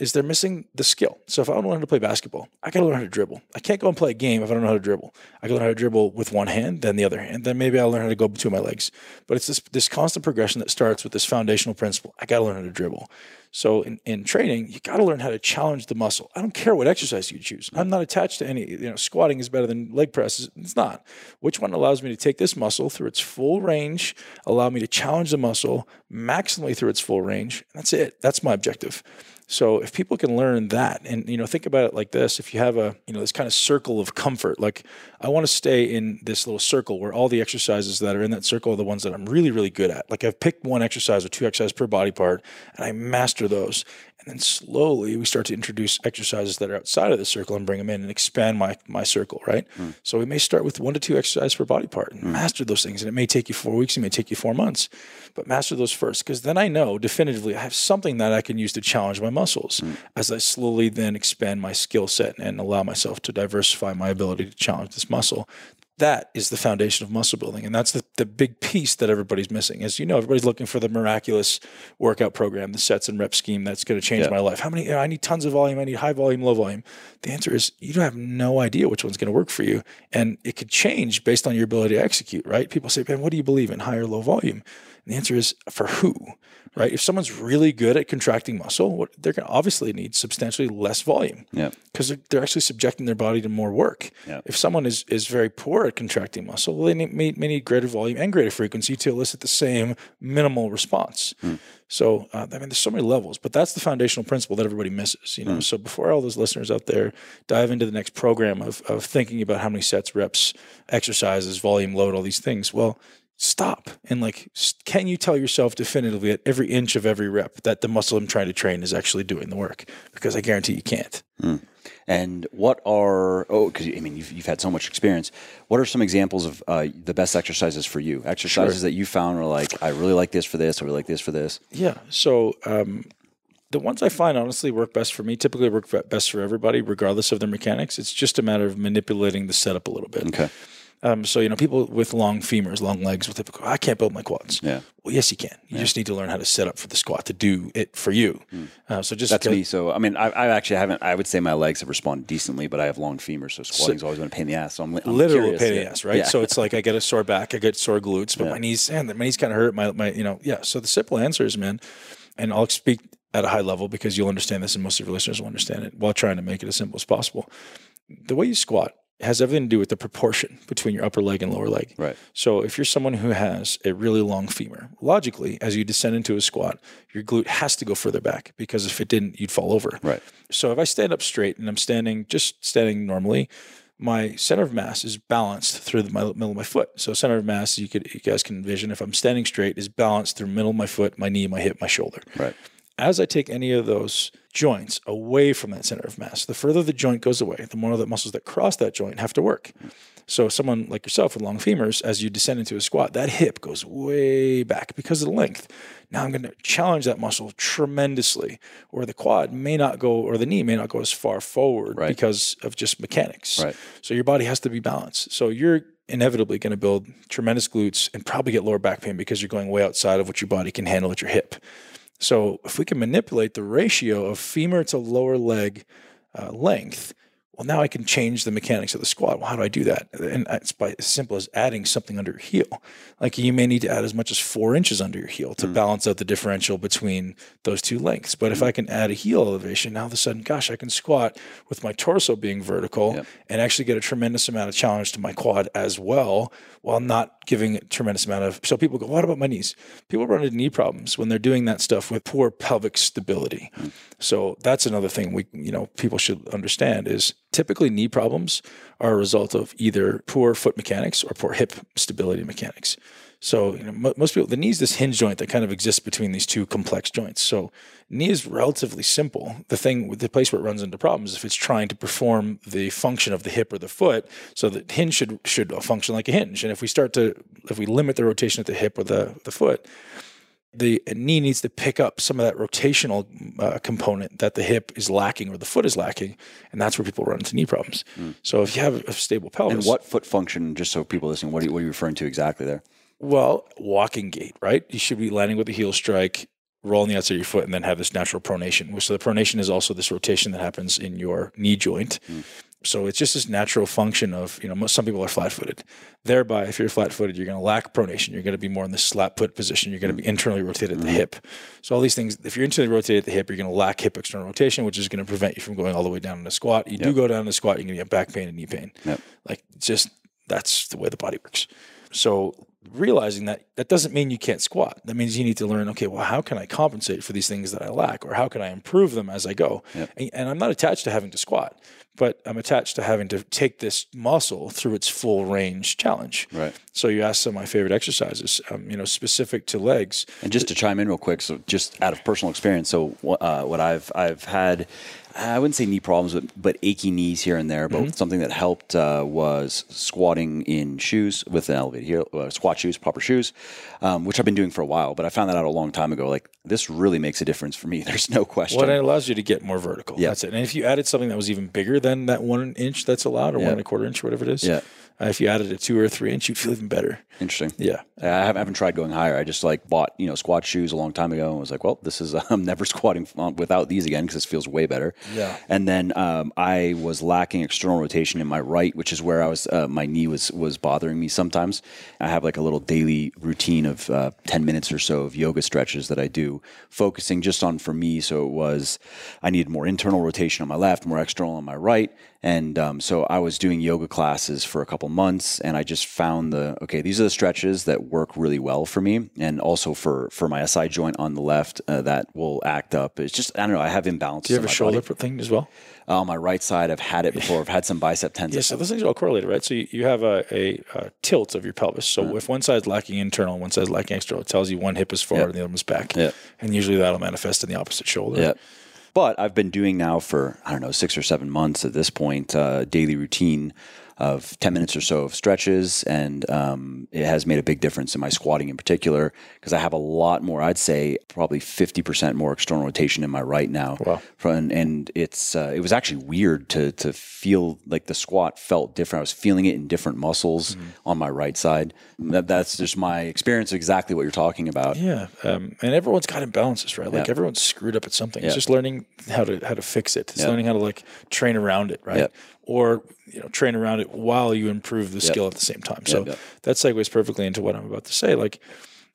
is they're missing the skill. So if I want to learn how to play basketball, I got to learn how to dribble. I can't go and play a game if I don't know how to dribble. I to learn how to dribble with one hand, then the other hand. Then maybe I'll learn how to go between my legs. But it's this this constant progression that starts with this foundational principle. I got to learn how to dribble. So in, in training, you got to learn how to challenge the muscle. I don't care what exercise you choose. I'm not attached to any, you know, squatting is better than leg presses. It's not. Which one allows me to take this muscle through its full range, allow me to challenge the muscle maximally through its full range. And that's it. That's my objective. So if people can learn that and you know think about it like this, if you have a you know this kind of circle of comfort, like I want to stay in this little circle where all the exercises that are in that circle are the ones that I'm really really good at. Like I've picked one exercise or two exercises per body part and I master those. And then slowly we start to introduce exercises that are outside of the circle and bring them in and expand my my circle, right? Hmm. So we may start with one to two exercises per body part and hmm. master those things. And it may take you four weeks, it may take you four months, but master those first because then I know definitively I have something that I can use to challenge my muscles hmm. as I slowly then expand my skill set and allow myself to diversify my ability to challenge this muscle. That is the foundation of muscle building. And that's the, the big piece that everybody's missing. As you know, everybody's looking for the miraculous workout program, the sets and rep scheme that's going to change Yeah. my life. How many, you know, I need tons of volume, I need high volume, low volume. The answer is you don't have no idea which one's going to work for you. And it could change based on your ability to execute, right? People say, man, what do you believe in, high or low volume? And the answer is for who, right? If someone's really good at contracting muscle, what, they're going to obviously need substantially less volume Yeah. because they're, they're actually subjecting their body to more work. Yeah. If someone is, is very poor at contracting muscle, well, they need, may, may need greater volume and greater frequency to elicit the same minimal response. So, uh, I mean, there's so many levels, but that's the foundational principle that everybody misses. You know, so before all those listeners out there dive into the next program of, of thinking about how many sets, reps, exercises, volume, load, all these things, well, stop and like, can you tell yourself definitively at every inch of every rep that the muscle I'm trying to train is actually doing the work? Because I guarantee you can't. And what are oh, because I mean you've, you've had so much experience. What are some examples of uh, the best exercises for you? Exercises that you found are like I really like this for this. I really like this for this. Yeah. So um, the ones I find honestly work best for me typically work best for everybody, regardless of their mechanics. It's just a matter of manipulating the setup a little bit. Okay. Um, so you know, people with long femurs, long legs, will typically, I can't build my quads. Yeah. Well, yes, you can. You just need to learn how to set up for the squat to do it for you. Uh, so just. That's me. So I mean, I, I actually haven't. I would say my legs have responded decently, but I have long femurs, so squatting's always been a pain in the ass. So I'm, I'm literal curious, pain in yeah. the ass, right? Yeah. So it's like I get a sore back, I get sore glutes, but my knees and my knees kind of hurt. My my you know yeah. So the simple answer is, man, and I'll speak at a high level because you'll understand this, and most of your listeners will understand it while trying to make it as simple as possible. The way you squat has everything to do with the proportion between your upper leg and lower leg. Right. So if you're someone who has a really long femur, logically, as you descend into a squat, your glute has to go further back because if it didn't, you'd fall over. Right. So if I stand up straight and I'm standing just standing normally, my center of mass is balanced through the middle of my foot. So center of mass, you could you guys can envision if I'm standing straight, is balanced through middle of my foot, my knee, my hip, my shoulder. Right. As I take any of those joints away from that center of mass, the further the joint goes away, the more the muscles that cross that joint have to work. So someone like yourself with long femurs, as you descend into a squat, that hip goes way back because of the length. Now I'm going to challenge that muscle tremendously, or the quad may not go, or the knee may not go as far forward Right. because of just mechanics. Right. So your body has to be balanced. So you're inevitably going to build tremendous glutes and probably get lower back pain because you're going way outside of what your body can handle at your hip. So if we can manipulate the ratio of femur to lower leg uh, length, Well, now I can change the mechanics of the squat. Well, how do I do that? And it's by as simple as adding something under your heel. Like you may need to add as much as four inches under your heel to hmm. balance out the differential between those two lengths. But if hmm. I can add a heel elevation, now all of a sudden, gosh, I can squat with my torso being vertical and actually get a tremendous amount of challenge to my quad as well, while not giving a tremendous amount of. So people go, what about my knees? People run into knee problems when they're doing that stuff with poor pelvic stability. Hmm. So that's another thing we, you know, people should understand is typically knee problems are a result of either poor foot mechanics or poor hip stability mechanics. So you know, mo- most people, the knee is this hinge joint that kind of exists between these two complex joints. So knee is relatively simple. The thing, the place where it runs into problems, is if it's trying to perform the function of the hip or the foot. So the hinge should should function like a hinge. And if we start to, if we limit the rotation at the hip or the the foot, the knee needs to pick up some of that rotational uh, component that the hip is lacking or the foot is lacking, and that's where people run into knee problems. So if you have a stable pelvis, And what foot function, just so people listening, what are you, what are you referring to exactly there? well, walking gait, right? You should be landing with a heel strike, roll on the outside of your foot, and then have this natural pronation. So the pronation is also this rotation that happens in your knee joint. So it's just this natural function of, you know, most, some people are flat footed. Thereby, if you're flat footed, you're going to lack pronation. You're going to be more in the slap put position. You're going to be mm-hmm. internally rotated at the mm-hmm. hip. So all these things, if you're internally rotated at the hip, you're going to lack hip external rotation, which is going to prevent you from going all the way down in a squat. You do go down in a squat, you're going to get back pain and knee pain. Yep. Like just that's the way the body works. So realizing that that doesn't mean you can't squat. That means you need to learn, okay, well, how can I compensate for these things that I lack or how can I improve them as I go? And, and I'm not attached to having to squat, but I'm attached to having to take this muscle through its full range challenge. Right. So you asked some of my favorite exercises, um, you know, specific to legs. And just to chime in real quick, so just out of personal experience, so uh, what I've I've had, I wouldn't say knee problems, but but achy knees here and there. But something that helped uh, was squatting in shoes with an elevated heel, uh, squat shoes, proper shoes, um, which I've been doing for a while. But I found that out a long time ago. Like this really makes a difference for me. There's no question. Well, it allows you to get more vertical. Yeah. That's it. And if you added something that was even bigger than that one inch that's allowed, or one and a quarter inch, or whatever it is, Yeah. Uh, if you added a two or a three inch, you'd feel even better. Interesting. Yeah. I haven't, I haven't tried going higher. I just like bought you know squat shoes a long time ago and was like, well, this is I'm never squatting without these again because this feels way better. Yeah. And then um, I was lacking external rotation in my right, which is where I was uh, my knee was was bothering me sometimes. I have like a little daily routine of uh, ten minutes or so of yoga stretches that I do, focusing just on for me. So it was I needed more internal rotation on my left, more external on my right. And um, so I was doing yoga classes for a couple months, and I just found the okay. These are the stretches that work really well for me, and also for for my SI joint on the left uh, that will act up. It's just I don't know. I have imbalances. Do you have in a shoulder body. thing as well? Uh, on my right side? I've had it before. I've had some bicep tendons. Yeah, so those things are all correlated, right? So you, you have a, a, a tilt of your pelvis. So if one side's lacking internal one side's lacking external, it tells you one hip is forward and the other one's back. Yeah. And usually that'll manifest in the opposite shoulder. Yeah. But I've been doing now for, I don't know, six or seven months at this point, uh, daily routine of 10 minutes or so of stretches. And um, it has made a big difference in my squatting in particular because I have a lot more, I'd say probably 50% more external rotation in my right now. Wow. From, and it's, uh, it was actually weird to, to feel like the squat felt different. I was feeling it in different muscles on my right side. That, that's just my experience, of exactly what you're talking about. Yeah, um, and everyone's got imbalances, right? Like Yeah. everyone's screwed up at something. Yeah. It's just learning how to how to fix it. It's Yeah. learning how to like train around it, right? Or you know, train around it while you improve the skill at the same time. So yeah. that segues perfectly into what I'm about to say. Like,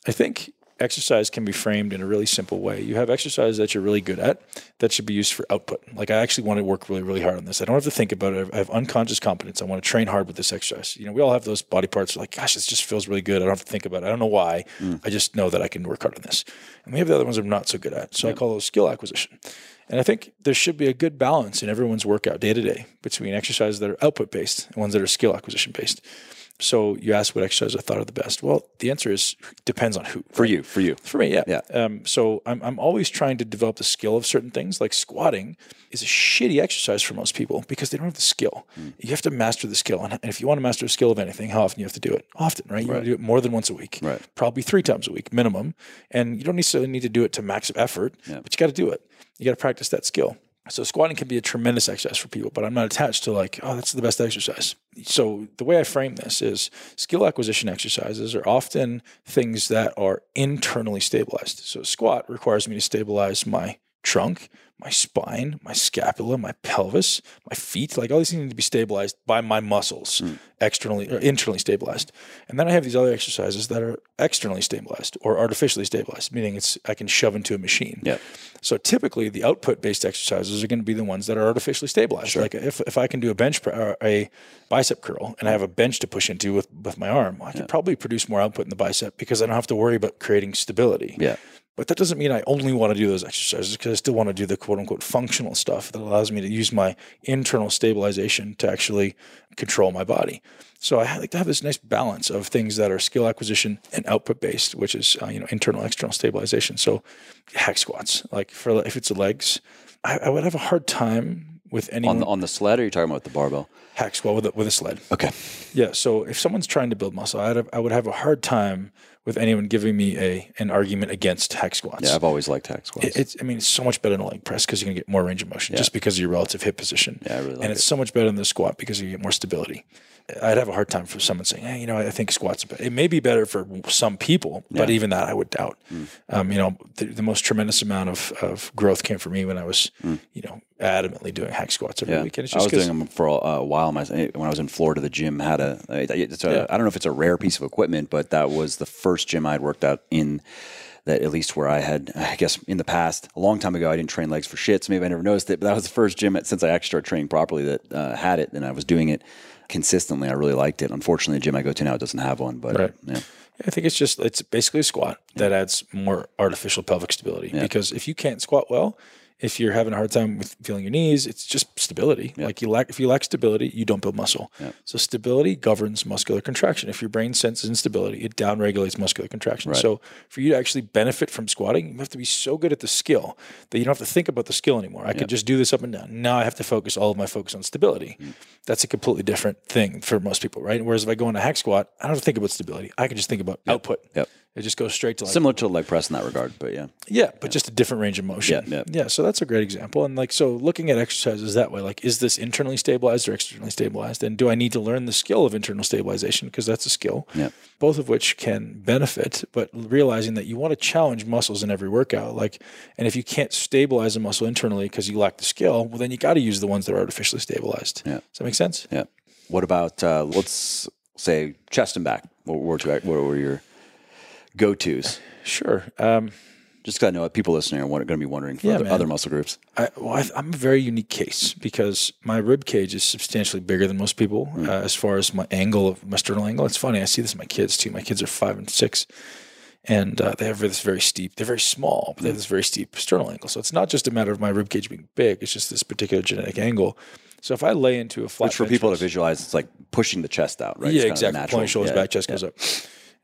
I think exercise can be framed in a really simple way. You have exercise that you're really good at that should be used for output. Like I actually want to work really, really hard on this. I don't have to think about it. I have unconscious competence. I want to train hard with this exercise. You know, we all have those body parts like, gosh, this just feels really good. I don't have to think about it. I don't know why. Mm. I just know that I can work hard on this. And we have the other ones I'm not so good at. So I call those skill acquisition. And I think there should be a good balance in everyone's workout day to day between exercises that are output based and ones that are skill acquisition based. So you asked what exercise I thought are the best. Well, the answer is depends on who. For you, for you. For me, yeah. Yeah. Um, so I'm, I'm always trying to develop the skill of certain things. Like squatting is a shitty exercise for most people because they don't have the skill. Hmm. You have to master the skill. And if you want to master a skill of anything, how often you have to do it? Often, right? You want to do it more than once a week. Right. Probably three times a week minimum. And you don't necessarily need to do it to max effort, but you got to do it. You got to practice that skill. So squatting can be a tremendous exercise for people, but I'm not attached to like, oh, that's the best exercise. So the way I frame this is skill acquisition exercises are often things that are internally stabilized. So squat requires me to stabilize my trunk, my spine, my scapula, my pelvis, my feet, like all these things need to be stabilized by my muscles, hmm. externally or internally stabilized. And then I have these other exercises that are externally stabilized or artificially stabilized, meaning it's I can shove into a machine. Yeah. So typically the output based exercises are going to be the ones that are artificially stabilized. Sure. Like if, if I can do a bench or a bicep curl and I have a bench to push into with, with my arm, I can probably produce more output in the bicep because I don't have to worry about creating stability. Yeah. But that doesn't mean I only want to do those exercises because I still want to do the quote unquote functional stuff that allows me to use my internal stabilization to actually control my body. So I like to have this nice balance of things that are skill acquisition and output based, which is uh, you know internal external stabilization. So hack squats, like for if it's legs, I, I would have a hard time with any On the, on the sled, or are you talking about the barbell? hack squat with a, with a sled. Okay. Yeah. So if someone's trying to build muscle, I'd have, I would have a hard time with anyone giving me a an argument against hack squats. Yeah, I've always liked hack squats. It- It's, I mean, it's so much better than a leg press because you're gonna get more range of motion just because of your relative hip position. Yeah, I really like and it's so much better than the squat because you get more stability. I'd have a hard time for someone saying, "Hey, you know, I think squats." Better. It may be better for some people, but even that I would doubt. Mm. Um, you know, the, the most tremendous amount of, of growth came for me when I was, you know, adamantly doing hack squats every Mm. Yeah, week. And it's I was doing them for a, a while. My, when I was in Florida, the gym had a. It's a Yeah. I don't know if it's a rare piece of equipment, but that was the first gym I'd worked out in. That at least where I had, I guess, in the past, a long time ago, I didn't train legs for shit, so maybe I never noticed it. But that was the first gym since I actually started training properly that uh, had it, and I was doing it consistently. I really liked it. Unfortunately, the gym I go to now doesn't have one, but Right. yeah, I think it's just it's basically a squat that adds more artificial pelvic stability. Because if you can't squat well, if you're having a hard time with feeling your knees, it's just stability. Like you lack if you lack stability, you don't build muscle. So stability governs muscular contraction. If your brain senses instability, it downregulates muscular contraction. So for you to actually benefit from squatting, you have to be so good at the skill that you don't have to think about the skill anymore. I could just do this up and down. Now I have to focus all of my focus on stability. Mm. That's a completely different thing for most people, right? Whereas if I go into hack squat, I don't have to think about stability. I can just think about output. Yep. It just goes straight to like similar to leg press in that regard. But yeah, yeah, but just a different range of motion. Yeah, yeah. yeah. So that's a great example. And like, so looking at exercises that way, like, is this internally stabilized or externally stabilized? And do I need to learn the skill of internal stabilization? Because that's a skill. Yeah. Both of which can benefit, but realizing that you want to challenge muscles in every workout. Like, and if you can't stabilize a muscle internally because you lack the skill, well, then you got to use the ones that are artificially stabilized. Yeah. Does that make sense? yeah. What about uh, let's say chest and back? What were what were your go tos? Sure. Um, Just because I know people listening are going to be wondering for Yeah, other, other muscle groups. I, well, I, I'm a very unique case because my rib cage is substantially bigger than most people uh, as far as my angle of my sternal angle. It's funny. I see this in my kids too. My kids are five and six, and uh, they have this very steep. They're very small, but they have this very steep sternal angle. So it's not just a matter of my rib cage being big. It's just this particular genetic angle. So if I lay into a flat Which for people to visualize, it's like pushing the chest out, right? yeah, It's kind of exactly. Pulling shoulders Yeah, back, chest yeah. goes up.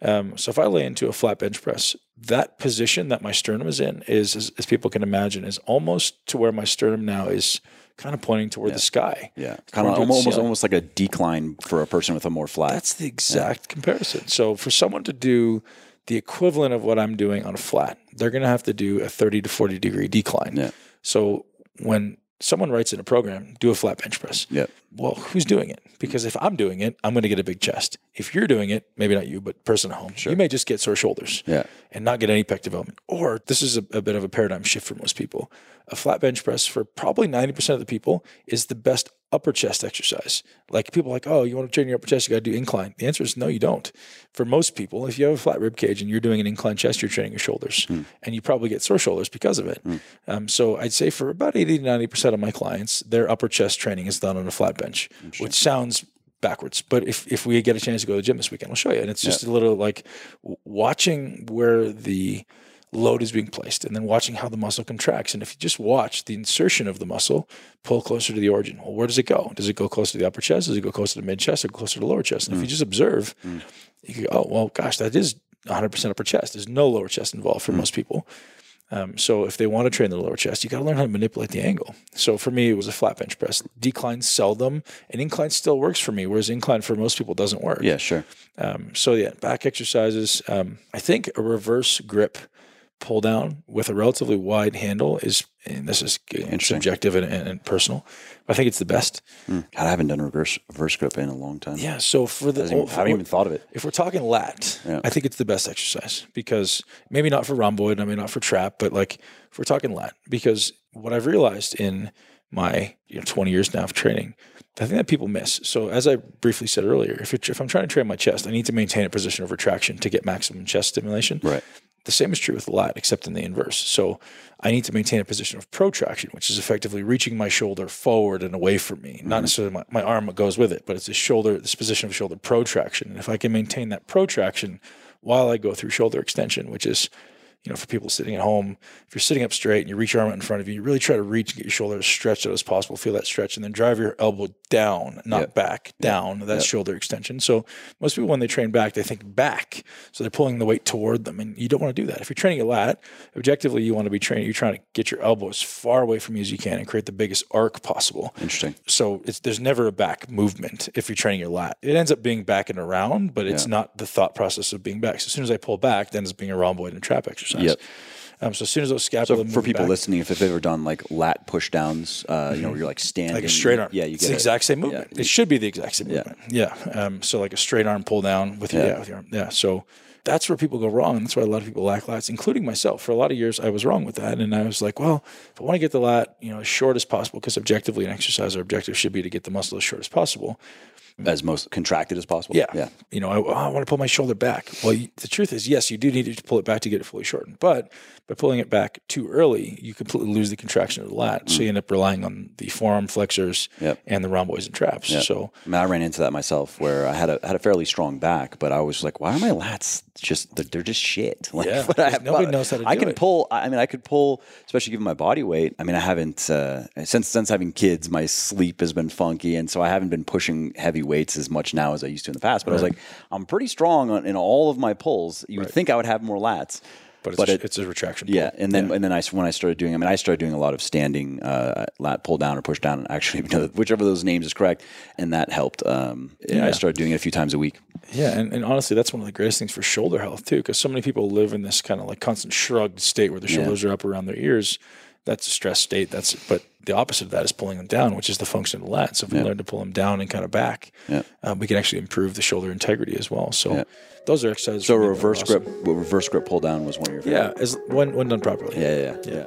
Um, so if I lay into a flat bench press, that position that my sternum is in is, as, as people can imagine, is almost to where my sternum now is kind of pointing toward the sky. Yeah, kind of the almost almost like a decline for a person with a more flat. That's the exact comparison. So for someone to do the equivalent of what I'm doing on a flat, they're going to have to do a 30 to 40 degree decline. Yeah. So when someone writes in a program, do a flat bench press. Yeah. Well, who's doing it? Because if I'm doing it, I'm going to get a big chest. If you're doing it, maybe not you, but person at home, you may just get sore shoulders Yeah. and not get any pec development. Or this is a, a bit of a paradigm shift for most people. A flat bench press for probably 90% of the people is the best upper chest exercise. Like people are like, oh, you want to train your upper chest, you got to do incline. The answer is no, you don't. For most people, if you have a flat rib cage and you're doing an incline chest, you're training your shoulders, and you probably get sore shoulders because of it. Um, so I'd say for about 80 to 90% of my clients, their upper chest training is done on a flat bench, which sounds backwards. But if, if we get a chance to go to the gym this weekend, we'll show you. And it's just a little like watching where the load is being placed and then watching how the muscle contracts. And if you just watch the insertion of the muscle, pull closer to the origin. Well, where does it go? Does it go closer to the upper chest? Does it go closer to the mid chest or closer to the lower chest? And if you just observe, you go, oh, well, gosh, that is 100% upper chest. There's no lower chest involved for most people. Um, so if they want to train the lower chest, you got to learn how to manipulate the angle. So for me, it was a flat bench press. Decline seldom, and incline still works for me, whereas incline for most people doesn't work. Yeah, sure. Um, so yeah, back exercises. Um, I think a reverse grip pull down with a relatively wide handle is and this is subjective and, and, and personal. I think it's the best. Hmm. God, I haven't done reverse reverse grip in a long time. Yeah. So for the, I haven't, for- I haven't even thought of it. if we're talking lat, Yeah. I think it's the best exercise because maybe not for rhomboid, I mean not for trap, but like if we're talking lat, because what I've realized in my you know 20 years now of training, the thing that people miss. So as I briefly said earlier, if if I'm trying to train my chest, I need to maintain a position of retraction to get maximum chest stimulation. Right. The same is true with the lat, except in the inverse. So I need to maintain a position of protraction, which is effectively reaching my shoulder forward and away from me. Not mm-hmm. necessarily my, my arm goes with it, but it's a shoulder, this position of shoulder protraction. And if I can maintain that protraction while I go through shoulder extension, which is you know, for people sitting at home, if you're sitting up straight and you reach your arm out in front of you, you really try to reach and get your shoulder as stretched out as possible. Feel that stretch, and then drive your elbow down, not Yep. back, down. That's shoulder extension. So most people, when they train back, they think back, so they're pulling the weight toward them, and you don't want to do that. If you're training a lat, objectively, you want to be training. You're trying to get your elbow as far away from you as you can and create the biggest arc possible. Interesting. So it's there's never a back movement if you're training your lat. It ends up being back and around, but it's not the thought process of being back. So as soon as I pull back, then it's being a rhomboid and a trap exercise. Yep. Um, so as soon as those scapula So for people back, listening, if they've ever done like lat push downs, uh, you know, where you're like standing, like a straight arm, yeah, you it's get the it. exact same movement. Yeah. It should be the exact same movement. Yeah. Um, so like a straight arm pull down with your Yeah. yeah. with your arm. Yeah. So that's where people go wrong, and that's why a lot of people lack lats, including myself. For a lot of years, I was wrong with that, and I was like, well, if I want to get the lat, you know, as short as possible, because objectively an exercise, our objective should be to get the muscle as short as possible. As most contracted as possible. Yeah. yeah. You know, I, oh, I want to pull my shoulder back. Well, you, the truth is, yes, you do need to pull it back to get it fully shortened. But by pulling it back too early, you completely lose the contraction of the lat. So you end up relying on the forearm flexors Mm. Yep. and the rhomboids and traps. So I, mean, I ran into that myself where I had a had a fairly strong back, but I was like, why are my lats just they're, they're just shit? Like, Yeah, I have- nobody knows how to I can it. pull. I mean, I could pull, especially given my body weight. I mean, I haven't uh, since since having kids, my sleep has been funky, and so I haven't been pushing heavy weights as much now as I used to in the past. But I was like, I'm pretty strong on, in all of my pulls. You would think I would have more lats, but it's, But it- it's a retraction. yeah, and then and then I when I started doing, I mean, I started doing a lot of standing uh, lat pull down or push down, actually, you know, whichever of those names is correct, and that helped. Um, yeah, I started doing it a few times a week. Yeah, and, and honestly, that's one of the greatest things for shoulder health too, because so many people live in this kind of like constant shrugged state where their shoulders are up around their ears. That's a stress state. That's but the opposite of that is pulling them down, which is the function of the lat. So if we learn to pull them down and kind of back, Yeah. um, we can actually improve the shoulder integrity as well. So Yeah. those are exercises. So for me that are reverse grip, reverse grip pull down was one of your favorite. Yeah, as when when done properly. yeah, yeah, yeah. Yeah.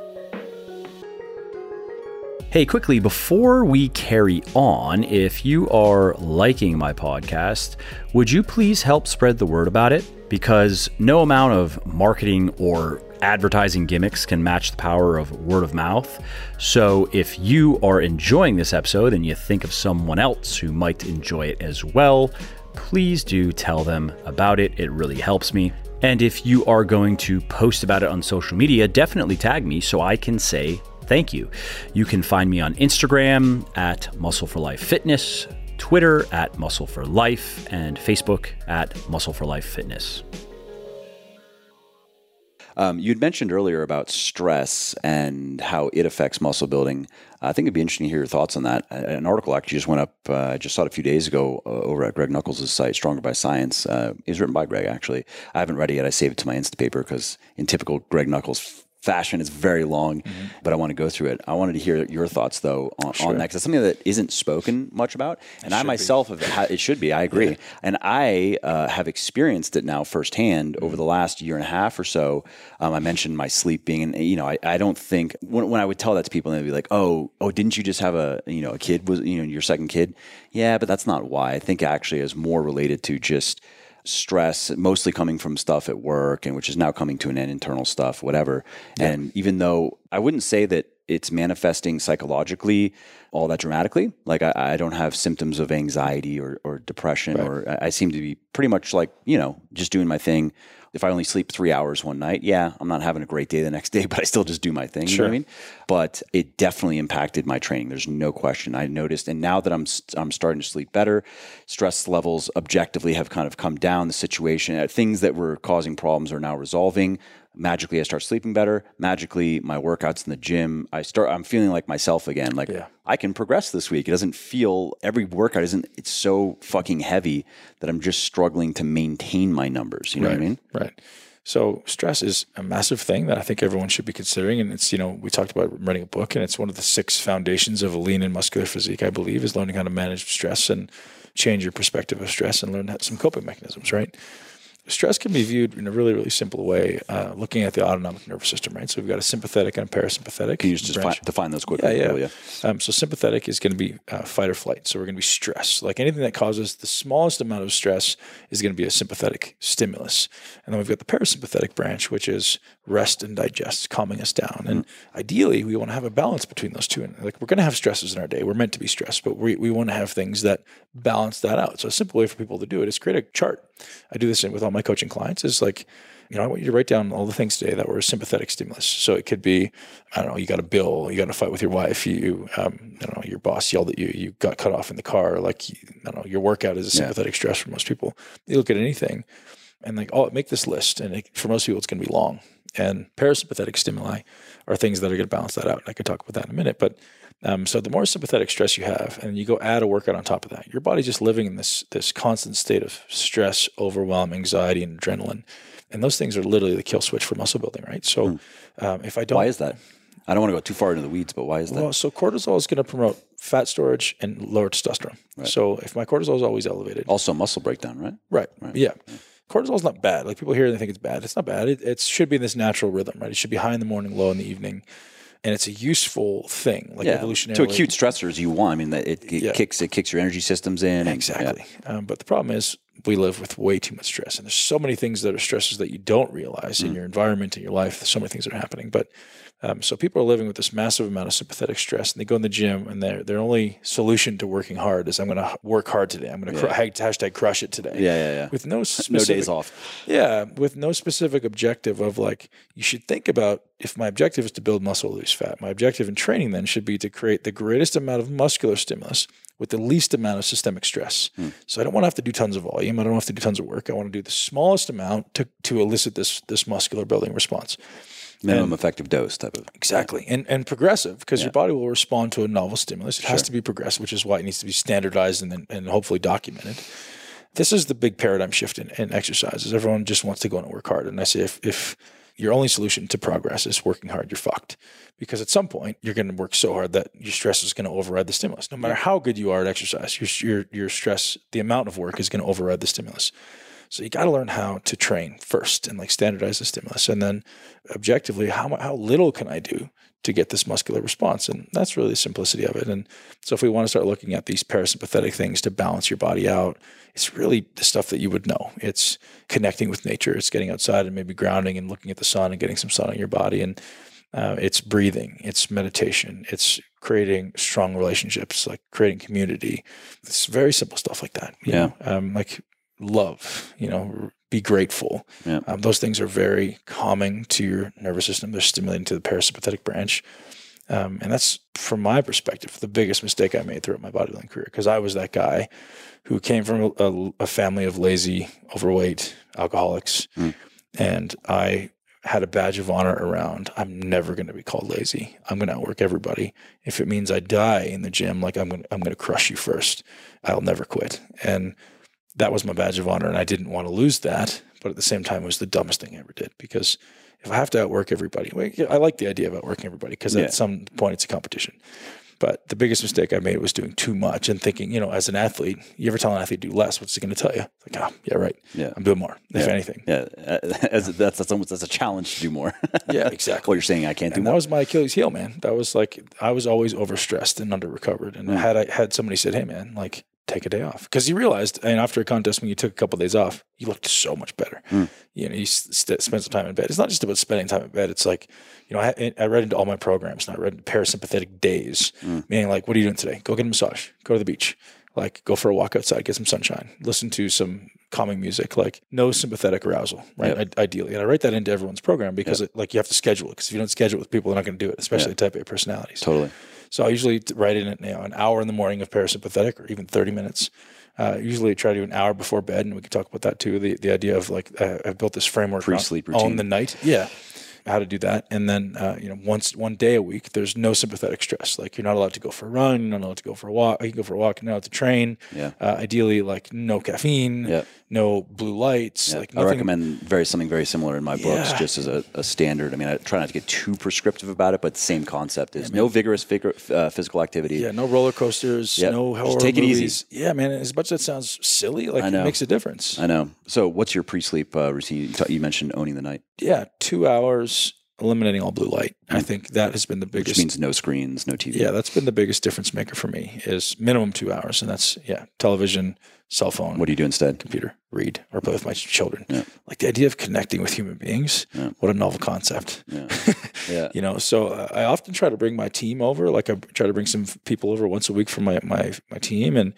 Hey, quickly, before we carry on, if you are liking my podcast, would you please help spread the word about it? Because no amount of marketing or advertising gimmicks can match the power of word of mouth. So if you are enjoying this episode and you think of someone else who might enjoy it as well, please do tell them about it. It really helps me. And if you are going to post about it on social media, definitely tag me so I can say thank you. You can find me on Instagram at Muscle for Life Fitness, Twitter at Muscle for Life, and Facebook at Muscle for Life Fitness. Um, you'd mentioned earlier about stress and how it affects muscle building. I think it'd be interesting to hear your thoughts on that. Uh, An article actually just went up. Uh, I just saw it a few days ago uh, over at Greg Nuckols' site, Stronger by Science. Uh, it was written by Greg, actually. I haven't read it yet. I saved it to my Instapaper because, in typical Greg Nuckols fashion, it's very long, but I want to go through it. I wanted to hear your thoughts, though, on, on that because it's something that isn't spoken much about. And I myself have, ha- it should be, I agree. And I uh, have experienced it now firsthand over the last year and a half or so. Um, I mentioned my sleep being, and you know, I, I don't think when, when I would tell that to people, they'd be like, "Oh, oh, didn't you just have a, you know, a kid? Was you know your second kid? Yeah, but that's not why. I think actually is more related to just stress, mostly coming from stuff at work, and which is now coming to an end, internal stuff, whatever. And even though I wouldn't say that it's manifesting psychologically all that dramatically, like I, I don't have symptoms of anxiety or, or depression, or I I seem to be pretty much like, you know, just doing my thing. If I only sleep three hours one night, yeah, I'm not having a great day the next day, but I still just do my thing. You know what I mean? But it definitely impacted my training. There's no question. I noticed, and now that I'm I'm starting to sleep better, stress levels objectively have kind of come down. The situation, uh, things that were causing problems are now resolving. Magically, I start sleeping better. Magically, my workouts in the gym, I start. I'm feeling like myself again. Like Yeah. I can progress this week. It doesn't feel every workout isn't. It's so fucking heavy that I'm just struggling to maintain my numbers. You know what I mean? Right. So stress is a massive thing that I think everyone should be considering. And it's, you know, we talked about writing a book and it's one of the six foundations of a lean and muscular physique, I believe, is learning how to manage stress and change your perspective of stress and learn some coping mechanisms, right? Stress can be viewed in a really, really simple way, uh, looking at the autonomic nervous system, right? So we've got a sympathetic and a parasympathetic. Can you just define, define those quickly? Yeah, yeah. yeah. Um, so sympathetic is going to be uh, fight or flight. So we're going to be stressed. Like anything that causes the smallest amount of stress is going to be a sympathetic stimulus. And then we've got the parasympathetic branch, which is rest and digest, calming us down. And mm-hmm. ideally, we want to have a balance between those two. And like we're going to have stresses in our day. We're meant to be stressed, but we, we want to have things that balance that out. So a simple way for people to do it is create a chart. I do this with all my coaching clients. Is like, you know, I want you to write down all the things today that were a sympathetic stimulus. So it could be, I don't know, you got a bill, you got a fight with your wife, you, um, I don't know, your boss yelled at you, you got cut off in the car. Like, I don't know, your workout is a sympathetic yeah. stress for most people. You look at anything and like, oh, make this list. And it, for most people, it's going to be long. And parasympathetic stimuli are things that are going to balance that out. I could talk about that in a minute, but um, so the more sympathetic stress you have, and you go add a workout on top of that, your body's just living in this this constant state of stress, overwhelm, anxiety, and adrenaline, and those things are literally the kill switch for muscle building, right? So mm. um, if I don't, why is that? I don't want to go too far into the weeds, but why is that? Well, so cortisol is going to promote fat storage and lower testosterone. Right. So if my cortisol is always elevated, also muscle breakdown, right? Right. right. Yeah. yeah. Cortisol is not bad. Like people hear and they think it's bad. It's not bad. It, it should be in this natural rhythm, right? It should be high in the morning, low in the evening and it's a useful thing, like yeah. evolutionary. To acute stressors, you want. I mean, it, it yeah. kicks it kicks your energy systems in. Exactly. yeah. um, but the problem is we live with way too much stress, and there's so many things that are stresses that you don't realize mm. in your environment, in your life. There's so many things that are happening, but um, so people are living with this massive amount of sympathetic stress, and they go in the gym, and their their only solution to working hard is I'm going to work hard today. I'm going to yeah. cr- hashtag crush it today. Yeah, yeah, yeah. With no specific, no days off. Yeah, with no specific objective of like you should think about if my objective is to build muscle, lose fat. My objective in training then should be to create the greatest amount of muscular stimulus with the least amount of systemic stress. Hmm. So I don't want to have to do tons of volume. I don't have to do tons of work. I want to do the smallest amount to to elicit this this muscular building response minimum and, effective dose type of exactly. And and progressive because yeah. your body will respond to a novel stimulus. It sure. has to be progressive which is why it needs to be standardized and and hopefully documented. This is the big paradigm shift in, in exercises. Everyone just wants to go and work hard. And i say if if your only solution to progress is working hard you're fucked. Because at some point you're going to work so hard that your stress is going to override the stimulus. No matter how good you are at exercise your your, your stress the amount of work is going to override the stimulus so you got to learn how to train first and like standardize the stimulus, and then objectively, how how little can I do to get this muscular response? And that's really the simplicity of it. And so if we want to start looking at these parasympathetic things to balance your body out, it's really the stuff that you would know. It's connecting with nature. It's getting outside and maybe grounding and looking at the sun and getting some sun on your body and uh, it's breathing, it's meditation, it's creating strong relationships, like creating community. It's very simple stuff like that. yeah. Um, like love, you know, be grateful. Yeah. Um, those things are very calming to your nervous system. They're stimulating to the parasympathetic branch. Um, and that's, from my perspective, the biggest mistake I made throughout my bodybuilding career because I was that guy who came from a, a family of lazy, overweight alcoholics. Mm. And I had a badge of honor around I'm never going to be called lazy. I'm going to outwork everybody. If it means I die in the gym, like I'm going I'm going to crush you first. I'll never quit. And that was my badge of honor, and I didn't want to lose that. But at the same time, it was the dumbest thing I ever did because if I have to outwork everybody, I like the idea of outworking everybody because yeah. at some point it's a competition. But the biggest mistake I made was doing too much and thinking, you know, as an athlete, you ever tell an athlete do less, what's he going to tell you? Like, oh, yeah, right. Yeah. I'm doing more, if anything. Yeah. As, that's, that's almost that's a challenge to do more. yeah, exactly. what you're saying, I can't and more. that was my Achilles heel, man. That was like, I was always overstressed and under recovered. And mm. had I had somebody said, hey, man, like, take a day off. Because you realized and after a contest when you took a couple of days off you looked so much better. Mm. you know you st- spend some time in bed. It's not just about spending time in bed. It's like you know i, I read into all my programs and i read parasympathetic days. Mm. meaning like what are you doing today? Go get a massage. Go to the beach. Like go for a walk outside get some sunshine. Listen to some calming music. Like no sympathetic arousal right? Yep. I, ideally. And i write that into everyone's program because yep. it, like you have to schedule it. Because if you don't schedule it with people they're not going to do it especially yep. type a personalities. Totally so I usually write in you know, an hour in the morning of parasympathetic or even 30 minutes. Uh, usually try to do an hour before bed, and we can talk about that too. The the idea of like uh, I've built this framework pre-sleep routine on the night, yeah, how to do that, and then uh, you know once one day a week, there's no sympathetic stress. Like you're not allowed to go for a run, you're not allowed to go for a walk. You can go for a walk, you're not allowed to train. Yeah. Uh, ideally, like no caffeine. Yeah. No blue lights, Yeah, like I recommend very something very similar in my books, Yeah. just as a, a standard. I mean, I try not to get too prescriptive about it, but same concept is no vigorous vigor, uh, physical activity. Yeah, no roller coasters, Yeah, no just horror take it easy. Yeah, man. As much as that sounds silly, like it makes a difference. I know. So, what's your pre-sleep uh, routine? You, ta- you mentioned owning the night, yeah, two hours eliminating all blue light. I think that has been the biggest. which means no screens, no TV. yeah, that's been the biggest difference maker for me. Is minimum two hours, and that's yeah, television, cell phone, What do you do instead? computer, read, or play with my children. Yeah. Like the idea of connecting with human beings. Yeah. What a novel concept. Yeah. Yeah. you know so uh, i often try to bring my team over like i try to bring some people over once a week from my my, my team and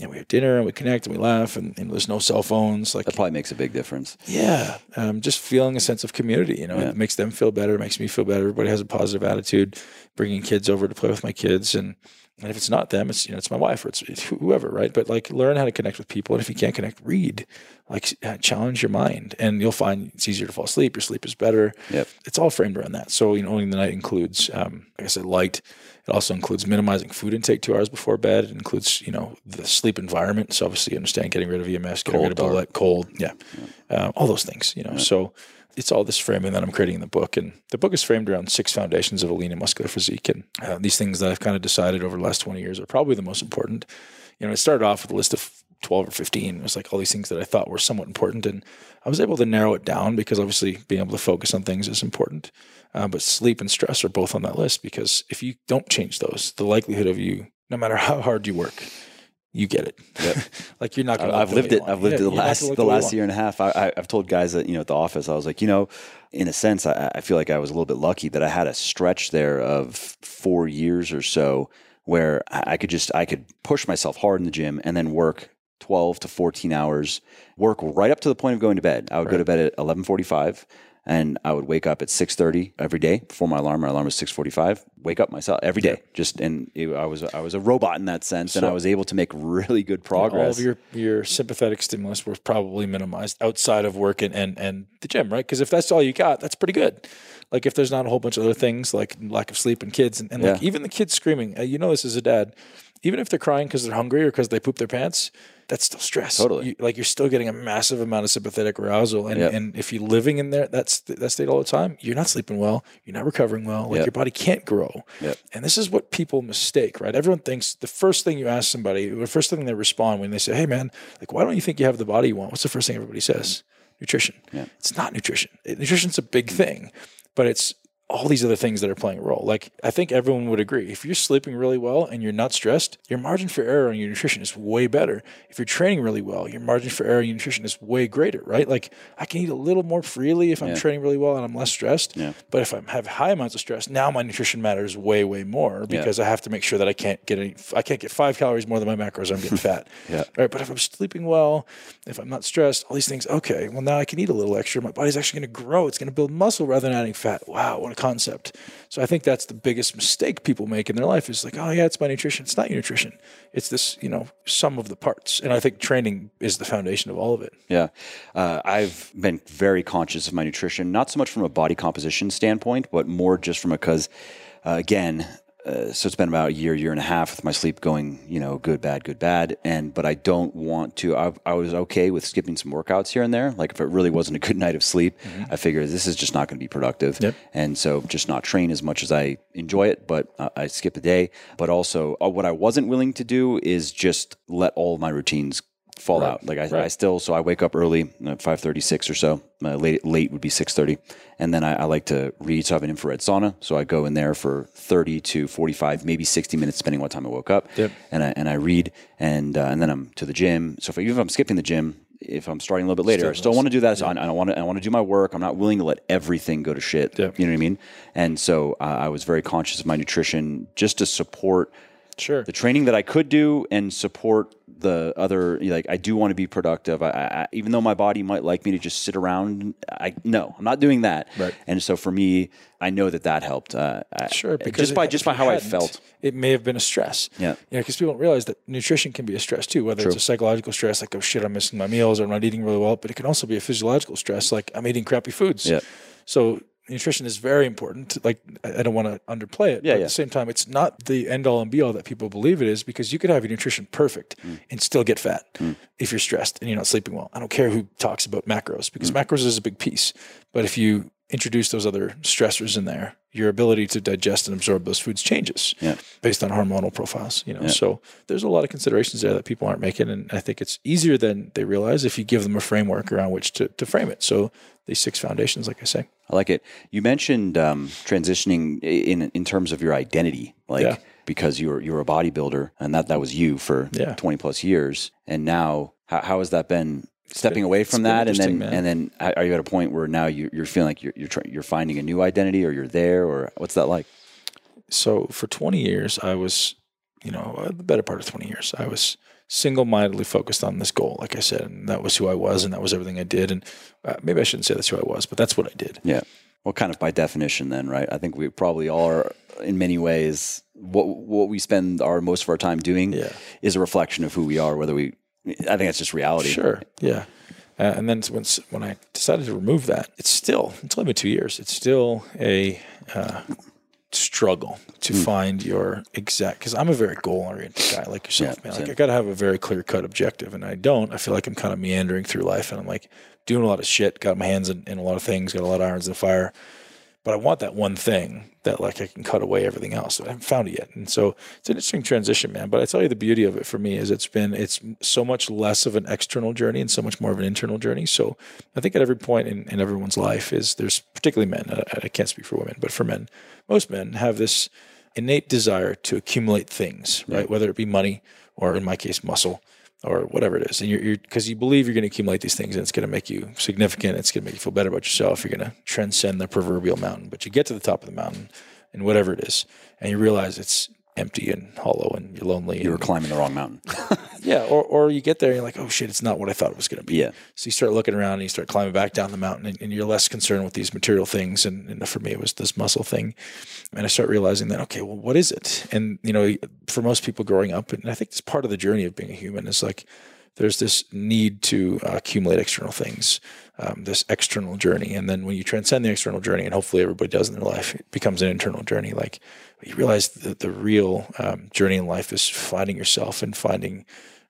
know, we have dinner and we connect and we laugh and, and there's no cell phones like That probably makes a big difference. yeah um, just feeling a sense of community you know Yeah. it makes them feel better it makes me feel better everybody has a positive attitude bringing kids over to play with my kids and and if it's not them, it's you know it's my wife or it's, it's whoever, right? But like learn how to connect with people, and if you can't connect, read. Like uh, challenge your mind, and you'll find it's easier to fall asleep. Your sleep is better. Yep. It's all framed around that. So you know, owning the night includes, um, like I said, light. It also includes minimizing food intake two hours before bed. It includes you know the sleep environment. So obviously, you understand getting rid of EMS, getting Cold, rid of light, cold, yeah, Uh, all those things. You know, so it's all this framing that I'm creating in the book. And the book is framed around six foundations of a lean and muscular physique. And uh, these things that I've kind of decided over the last 20 years are probably the most important. You know, it started off with a list of 12 or 15. It was like all these things that I thought were somewhat important. And I was able to narrow it down because obviously being able to focus on things is important. Uh, but sleep and stress are both on that list because if you don't change those, the likelihood of you, no matter how hard you work, you get it. Yep. like you're not going to. I've lived it. I've lived it the last the last year and a half. I, I've told guys that you know at the office, I was like, you know, in a sense, I, I feel like I was a little bit lucky that I had a stretch there of four years or so where I I could just I could push myself hard in the gym and then work. 12 to 14 hours work right up to the point of going to bed i would go to bed at 11.45 and i would wake up at 6.30 every day before my alarm my alarm was 6.45 wake up myself every day just and it, i was i was a robot in that sense and i was able to make really good progress All of your your sympathetic stimulus were probably minimized outside of work and and, and the gym, right? Because if that's all you got, that's pretty good. Like if there's not a whole bunch of other things like lack of sleep and kids and, and like Yeah. even the kids screaming, uh, you know this as a dad, even if they're crying because they're hungry or because they poop their pants, that's still stress. Totally. You- like you're still getting a massive amount of sympathetic arousal, and, Yep. and if you're living in there, that's that state all the time. You're not sleeping well. You're not recovering well. Like Yep. your body can't grow. Yep. And this is what people mistake, right? Everyone thinks the first thing you ask somebody, the first thing they respond when they say, "Hey, man, like, why don't you think you have the body you want?" What's the first thing everybody says? Mm. Nutrition. Yeah. It's not nutrition. It- nutrition's a big thing, but it's all these other things that are playing a role. Like I think everyone would agree, if you're sleeping really well and you're not stressed, your margin for error on your nutrition is way better. If you're training really well, your margin for error on your nutrition is way greater, right? Like I can eat a little more freely if I'm Yeah. training really well and I'm less stressed. Yeah. But if I have high amounts of stress, now my nutrition matters way, way more because I have to make sure that I can't get any. I can't get five calories more than my macros. I'm getting fat. Yeah. Right. But if I'm sleeping well, if I'm not stressed, all these things. Okay. Well, now I can eat a little extra. My body's actually going to grow. It's going to build muscle rather than adding fat. Wow, what a concept. So I think that's the biggest mistake people make in their life is like, oh yeah, it's my nutrition. It's not your nutrition. It's this, you know, sum of the parts. And I think training is the foundation of all of it. Yeah. Uh, I've been very conscious of my nutrition, not so much from a body composition standpoint, but more just from a, because, uh, again, uh, so it's been about a year, year and a half with my sleep going, you know, good, bad, good, bad. And, but I don't want to, I, I was okay with skipping some workouts here and there. Like if it really wasn't a good night of sleep, I figured this is just not going to be productive. Yep. And so just not train as much as I enjoy it, but uh, I skip a day. But also, uh, what I wasn't willing to do is just let all my routines fall out. Like I, I still, so I wake up early, at five thirty six or so. Uh, late late would be six thirty, and then I, I like to read. So I have an infrared sauna, so I go in there for thirty to forty five, maybe sixty minutes, depending on what time I woke up. Yep. And I and I read, and uh, and then I'm to the gym. So if, even if I'm skipping the gym. If I'm starting a little bit later, I still want to do that. So I, I want to. I want to do my work. I'm not willing to let everything go to shit. Yep. You know what I mean? And so uh, I was very conscious of my nutrition, just to support Sure. the training that I could do and support the other. Like I do want to be productive. I, I, even though my body might like me to just sit around, I no, I'm not doing that. Right. And so for me, I know that that helped. Uh, Sure, because just by just by how I felt. it may have been a stress. Yeah. yeah, because people don't realize that nutrition can be a stress too. Whether it's a psychological stress, like oh shit, I'm missing my meals or I'm not eating really well, but it can also be a physiological stress, like I'm eating crappy foods. Yeah. So nutrition is very important. Like I don't want to underplay it. Yeah, but yeah. At the same time, it's not the end all and be all that people believe it is because you could have your nutrition perfect Mm. and still get fat if you're stressed and you're not sleeping well. I don't care who talks about macros because Mm. macros is a big piece. But if you introduce those other stressors in there, your ability to digest and absorb those foods changes Yeah. based on hormonal profiles. You know, so there's a lot of considerations there that people aren't making, and I think it's easier than they realize if you give them a framework around which to, to frame it. So these six foundations, like I say, I like it. You mentioned um, transitioning in in terms of your identity, like Yeah. because you were you were a bodybuilder, and that that was you for Yeah. twenty plus years, and now how, how has that been? Stepping away from that, and then man. and then are you at a point where now you, you're feeling like you're you're, try, you're finding a new identity, or you're there, or what's that like? so for 20 years i was you know uh, the better part of 20 years i was single-mindedly focused on this goal like i said and that was who i was and that was everything i did and uh, maybe i shouldn't say that's who i was but that's what i did Yeah. Well, kind of by definition, then, right? I think we probably all are, in many ways, what what we spend our most of our time doing Yeah. is a reflection of who we are. Whether we, I think that's just reality. Sure. Yeah. Uh, and then when when I decided to remove that, it's still it's only been two years. It's still a uh, struggle to find your exact because I'm a very goal oriented guy like yourself, Yeah, man. Like same. I got to have a very clear cut objective, and I don't. I feel like I'm kind of meandering through life, and I'm like doing a lot of shit. Got my hands in, in a lot of things. Got a lot of irons in the fire. But I want that one thing that like I can cut away everything else. I haven't found it yet, and so it's an interesting transition, man. But I tell you, the beauty of it for me is it's been it's so much less of an external journey and so much more of an internal journey. So I think at every point in, in everyone's life is there's particularly men. I, I can't speak for women, but for men, most men have this innate desire to accumulate things, right? Whether it be money or in my case, muscle or whatever it is. And you're because you believe you're going to accumulate these things and it's going to make you significant. It's going to make you feel better about yourself. You're going to transcend the proverbial mountain. But you get to the top of the mountain and whatever it is, and you realize it's empty and hollow and you're lonely. You were climbing the wrong mountain. yeah, or, or you get there and you're like, oh shit, it's not what I thought it was going to be. Yeah. So you start looking around and you start climbing back down the mountain and, and you're less concerned with these material things. And, and for me, it was this muscle thing. And I start realizing that, okay, well, what is it? And, you know, for most people growing up, and I think it's part of the journey of being a human is like, there's this need to uh, accumulate external things, um, this external journey. And then when you transcend the external journey, and hopefully everybody does in their life, it becomes an internal journey. Like you realize that the real um, journey in life is finding yourself and finding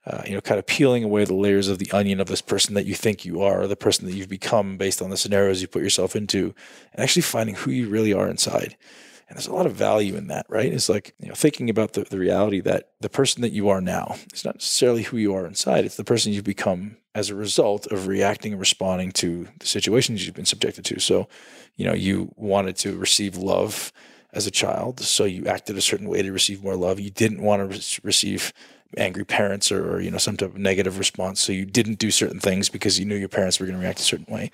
uh, you know, kind of peeling away the layers of the onion of this person that you think you are, or the person that you've become based on the scenarios you put yourself into, and actually finding who you really are inside. And there's a lot of value in that, right? It's like, you know, thinking about the, the reality that the person that you are now is not necessarily who you are inside. It's the person you've become as a result of reacting and responding to the situations you've been subjected to. So, you know, you wanted to receive love as a child, so you acted a certain way to receive more love. You didn't want to re- receive angry parents or, or you know some type of negative response, so you didn't do certain things because you knew your parents were going to react a certain way.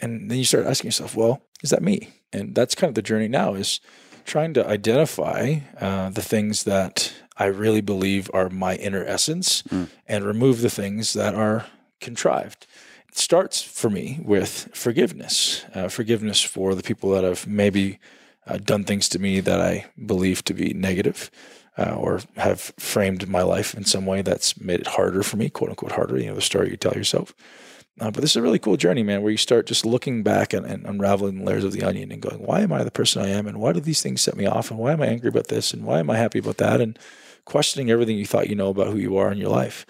And then you start asking yourself, well, is that me? And that's kind of the journey now is trying to identify uh, the things that I really believe are my inner essence and remove the things that are contrived. It starts for me with forgiveness, uh, forgiveness for the people that have maybe uh, done things to me that I believe to be negative, uh, or have framed my life in some way that's made it harder for me, quote unquote harder. You know, the story you tell yourself. Uh, but this is a really cool journey, man, where you start just looking back and, and unraveling layers of the onion and going, why am I the person I am? And why do these things set me off? And why am I angry about this? And why am I happy about that? And questioning everything you thought you know about who you are in your life.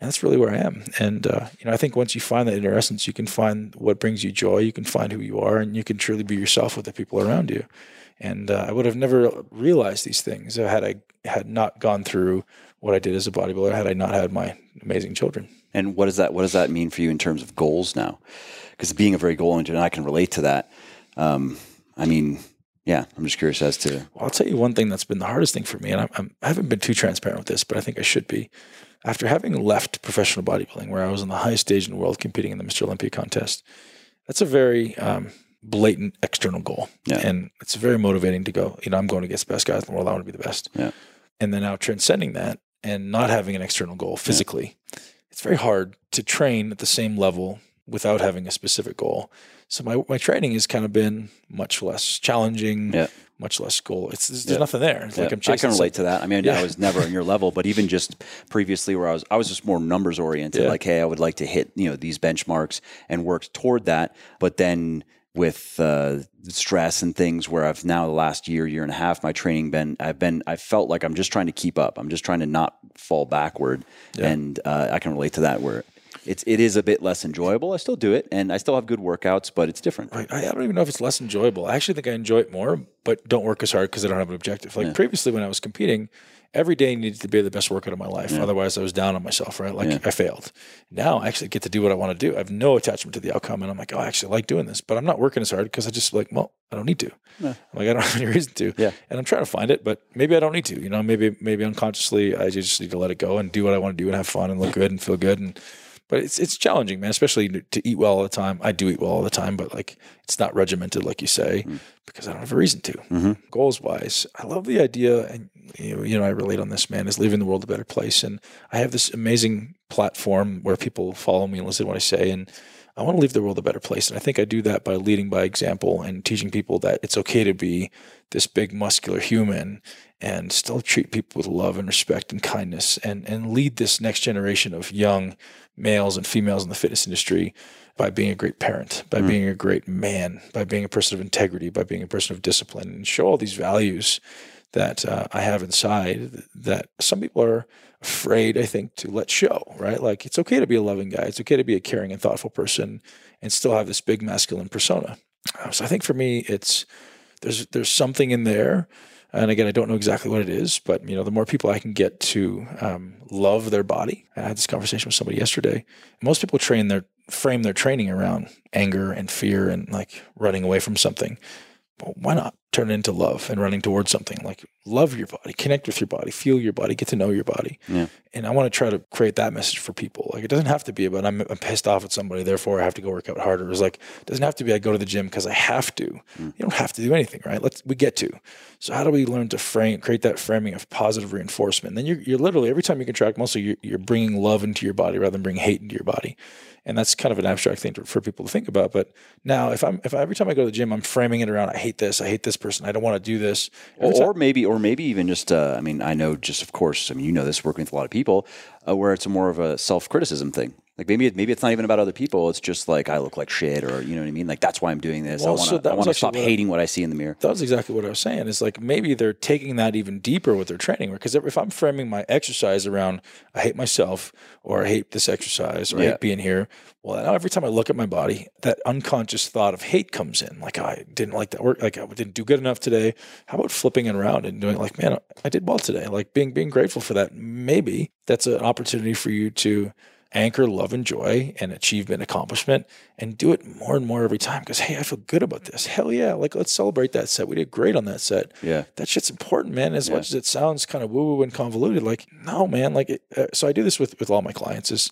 And that's really where I am. And, uh, you know, I think once you find that inner essence, you can find what brings you joy. You can find who you are and you can truly be yourself with the people around you. And uh, I would have never realized these things had I had not gone through what I did as a bodybuilder, had I not had my amazing children. And what does that what does that mean for you in terms of goals now? Because being a very goal oriented, and I can relate to that. Um, I mean, yeah, I'm just curious as to Well, I'll tell you one thing that's been the hardest thing for me, and I'm, I'm, I haven't been too transparent with this, but I think I should be. After having left professional bodybuilding, where I was on the highest stage in the world competing in the Mr. Olympia contest, that's a very um, blatant external goal. Yeah. And it's very motivating to go, you know, I'm going against the best guys in the world. I want to be the best. Yeah. And then now transcending that and not having an external goal physically, it's very hard to train at the same level without having a specific goal. So my, my training has kind of been much less challenging, Yeah. much less goal. It's there's, Yeah. nothing there. It's like I'm I can relate to that. I mean, Yeah. I was never on your level, but even just previously, where I was, I was just more numbers oriented. Yeah. Like, hey, I would like to hit you know these benchmarks and work toward that. But then with uh, stress and things where I've now the last year, year and a half, my training been I've been I felt like I'm just trying to keep up. I'm just trying to not fall backward, Yeah. and uh, I can relate to that where it's it is a bit less enjoyable. I still do it, and I still have good workouts, but it's different. Right. I I don't even know if it's less enjoyable. I actually think I enjoy it more, but don't work as hard because I don't have an objective. Like previously, when I was competing, every day needed to be the best workout of my life. Otherwise, I was down on myself. Right. Like I failed. Now I actually get to do what I want to do. I have no attachment to the outcome, and I'm like, oh, I actually like doing this, but I'm not working as hard because I just like, well, I don't need to. I'm Like I don't have any reason to. Yeah. And I'm trying to find it, but maybe I don't need to. You know, maybe maybe unconsciously, I just need to let it go and do what I want to do and have fun and look good and feel good and but it's it's challenging, man. Especially to, to eat well all the time. I do eat well all the time, but like it's not regimented, like you say, mm. because I don't have a reason to. Mm-hmm. Goals wise, I love the idea, and you know, you know, I relate on this, man. Is leaving the world a better place, and I have this amazing platform where people follow me and listen to what I say, and I want to leave the world a better place. And I think I do that by leading by example and teaching people that it's okay to be this big muscular human and still treat people with love and respect and kindness and, and lead this next generation of young males and females in the fitness industry by being a great parent, by being a great man, by being a person of integrity, by being a person of discipline, and show all these values that uh, I have inside that some people are afraid, I think, to let show, right? Like it's okay to be a loving guy. It's okay to be a caring and thoughtful person and still have this big masculine persona. Uh, So I think for me, it's there's there's something in there. And again, I don't know exactly what it is, but you know, the more people I can get to um, love their body. I had this conversation with somebody yesterday. Most people train their frame their training around anger and fear and like running away from something. Well, why not turn it into love and running towards something like love your body, connect with your body, feel your body, get to know your body. Yeah. And I want to try to create that message for people. Like it doesn't have to be about I'm, I'm pissed off at somebody, therefore I have to go work out harder. It's like it doesn't have to be I go to the gym because I have to. Mm. You don't have to do anything, right? Let's we get to. So how do we learn to frame create that framing of positive reinforcement? And then you're, you're literally every time you contract muscle, you're, you're bringing love into your body rather than bringing hate into your body. And that's kind of an abstract thing to, for people to think about. But now, if I'm if I, every time I go to the gym, I'm framing it around I hate this, I hate this person, I don't want to do this. Every Or, time- maybe, or maybe even just. Uh, I mean, I know just of course. I mean, you know this working with a lot of people, uh, where it's a more of a self criticism thing. Like maybe, it, maybe it's not even about other people. It's just like I look like shit, or you know what I mean. Like that's why I'm doing this. Well, I want to. that I want to stop what I- hating what I see in the mirror. that was exactly what I was saying. It's like maybe they're taking that even deeper with their training. Because if I'm framing my exercise around I hate myself or I hate this exercise or I hate being here, well now every time I look at my body, that unconscious thought of hate comes in. Like "Oh, I didn't like that work. Like I didn't do good enough today. How about flipping it around and doing like, man, I did well today. Like being being grateful for that. Maybe that's an opportunity for you to anchor love and joy and achievement accomplishment and do it more and more every time. Because hey i feel good about this. Hell yeah like let's celebrate that set. We did great on that set. Yeah. that shit's important man as much as it sounds kind of woo woo and convoluted like no man like it, uh, so i do this with with all my clients is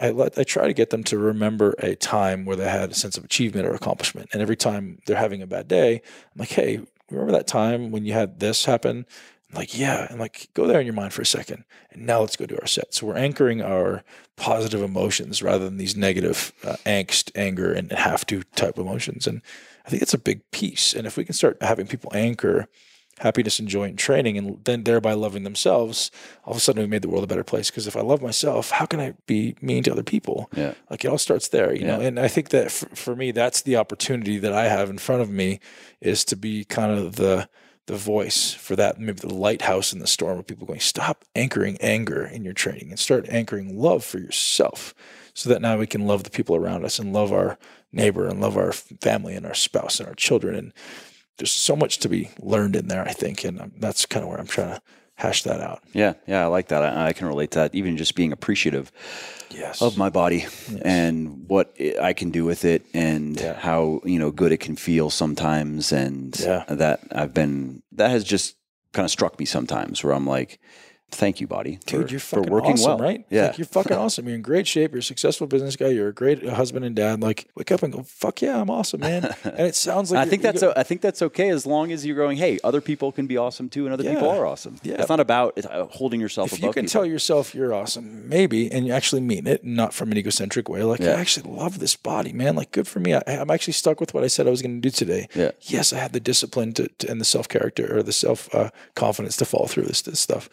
I, I let I try to get them to remember a time where they had a sense of achievement or accomplishment. And every time they're having a bad day i'm like hey remember that time when you had this happen like, yeah. And like, go there in your mind for a second. And now let's go do our set. So we're anchoring our positive emotions rather than these negative uh, angst, anger, and have to type emotions. And I think it's a big piece. And if we can start having people anchor happiness and joy in training and then thereby loving themselves, all of a sudden we made the world a better place. Because if I love myself, how can I be mean to other people? Yeah. Like it all starts there, you know. And I think that for, for me, that's the opportunity that I have in front of me is to be kind of the the voice for that, maybe the lighthouse in the storm of people going, stop anchoring anger in your training and start anchoring love for yourself so that now we can love the people around us and love our neighbor and love our family and our spouse and our children. And there's so much to be learned in there, I think. And that's kind of where I'm trying to hash that out. Yeah, yeah, I like that. I, I can relate to that. Even just being appreciative Yes. of my body and what it, I can do with it, and Yeah. how you know good it can feel sometimes, and Yeah. that I've been that has just kind of struck me sometimes where I'm like, thank you, body, Dude, for, you're fucking working awesome, well, right? Yeah, Like, you're fucking awesome. You're in great shape. You're a successful business guy. You're a great husband and dad. Like, wake up and go, fuck yeah, I'm awesome, man. And it sounds like I think that's go- o- I think that's okay as long as you're going. Hey, other people can be awesome too, and other people are awesome. Yeah. it's not about it's, uh, holding yourself if above. you can people. tell yourself you're awesome, maybe, and you actually mean it, not from an egocentric way, like, Yeah. I actually love this body, man. Like, good for me. I, I'm actually stuck with what I said I was going to do today. Yeah. Yes, I had the discipline to, to and the self character or the self uh, confidence to follow through this, this stuff.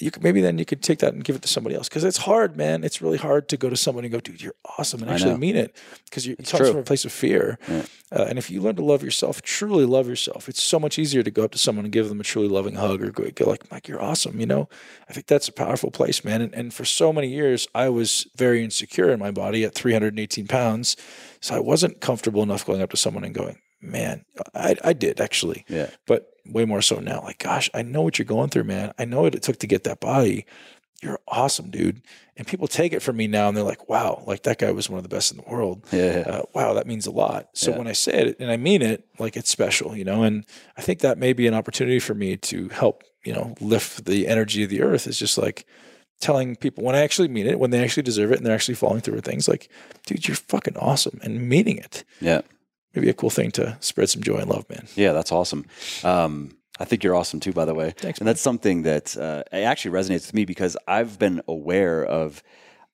You could maybe then you could take that and give it to somebody else because it's hard, man. It's really hard to go to someone and go, dude, you're awesome, and actually mean it because it comes true. from a place of fear. Uh, and if you learn to love yourself, truly love yourself, it's so much easier to go up to someone and give them a truly loving hug or go, go like, Mike, you're awesome. You know, I think that's a powerful place, man. And, and for so many years, I was very insecure in my body at 318 pounds, so I wasn't comfortable enough going up to someone and going, man, I, I did actually Yeah. but way more so now. Like, gosh, I know what you're going through, man. I know what it took to get that body. You're awesome, dude. And people take it from me now and they're like, wow, like that guy was one of the best in the world. Yeah. Uh, wow, that means a lot. So Yeah. when I say it and I mean it, like it's special, you know, and I think that may be an opportunity for me to help, you know, lift the energy of the earth is just like telling people when I actually mean it, when they actually deserve it and they're actually following through with things like, dude, you're fucking awesome and meaning it. Yeah. Maybe a cool thing to spread some joy and love, man. Yeah, that's awesome. Um, I think you're awesome too, by the way. Thanks, And that's something that uh, it actually resonates with me because I've been aware of.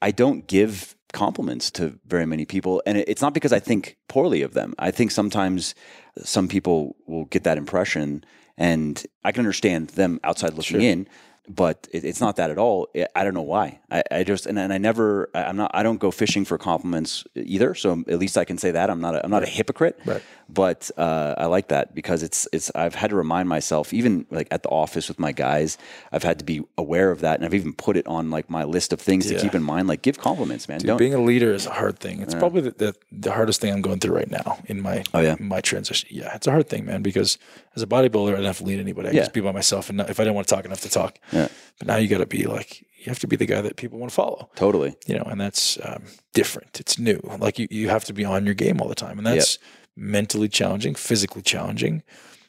I don't give compliments to very many people, and it's not because I think poorly of them. I think sometimes some people will get that impression, and I can understand them outside looking in. But it, it's not that at all. I I don't know why. I, I just and, and I never. I- I'm not. I don't go fishing for compliments either. So at least I can say that I'm not. A, I'm not a hypocrite. Right. But uh, I like that because it's it's. I've had to remind myself, even like at the office with my guys, I've had to be aware of that, and I've even put it on like my list of things to keep in mind. Like give compliments, man. Dude, don't. being a leader is a hard thing. It's probably the, the, the hardest thing I'm going through right now in my Oh, yeah? my transition. Yeah, it's a hard thing, man. Because as a bodybuilder, I don't have to lead anybody. I Yeah. just be by myself, and not, if I didn't want to talk enough to talk. Yeah. But now you got to be like you have to be the guy that people want to follow. totally. You know, and that's um, different. It's new. Like you, you have to be on your game all the time, and that's mentally challenging, physically challenging.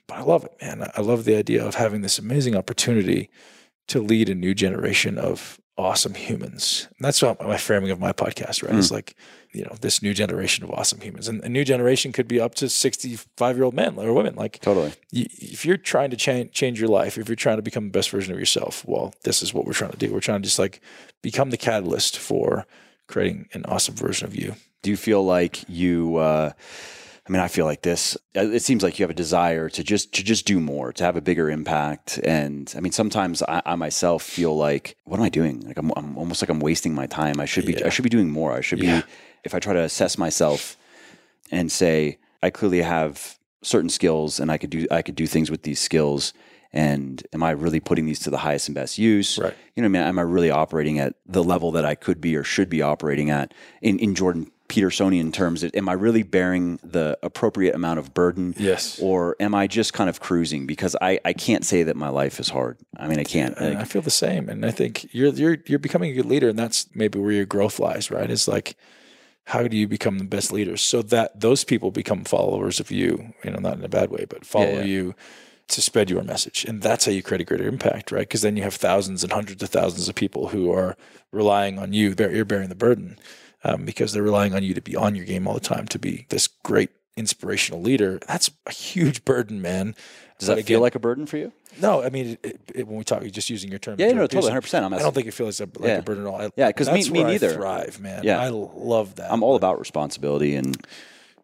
But I love it, man. I- love the idea of having this amazing opportunity to lead a new generation of awesome humans. And that's what my framing of my podcast, right? It's like, you know, this new generation of awesome humans. And a new generation could be up to 65 year old men or women. Like, Totally. if you're trying to change change your life, if you're trying to become the best version of yourself, well, this is what we're trying to do. We're trying to just like become the catalyst for creating an awesome version of you. Do you feel like you? Uh, I mean, I feel like this. uh, It seems like you have a desire to just to just do more, to have a bigger impact. And I mean, sometimes I, I myself feel like, what am I doing? Like I'm, I'm almost like I'm wasting my time. I should be. I should be doing more. I should Yeah. be. If I try to assess myself and say, I clearly have certain skills, and I could do I could do things with these skills. And am I really putting these to the highest and best use? Right. You know, what I mean, am I really operating at the level that I could be or should be operating at in, in Jordan Petersonian terms? Am I really bearing the appropriate amount of burden? Yes. Or am I just kind of cruising? Because I, I can't say that my life is hard. I mean, I can't. Like, I feel the same. And I think you're you're you're becoming a good leader, and that's maybe where your growth lies, right? Is like how do you become the best leader so that those people become followers of you, you know, not in a bad way, but follow Yeah, yeah. you to spread your message. And that's how you create a greater impact, right? Because then you have thousands and hundreds of thousands of people who are relying on you. You're bearing the burden um, because they're relying on you to be on your game all the time, to be this great inspirational leader. That's a huge burden, man. does that feel like a burden for you? No, I mean, it, it, when we talk, you're just using your term. Yeah, no, totally, 100%. I'm I don't think it feels like, a, like Yeah. a burden at all. I- Yeah, 'cause me- me where I neither. thrive, man. Yeah. I love that. I'm all about responsibility and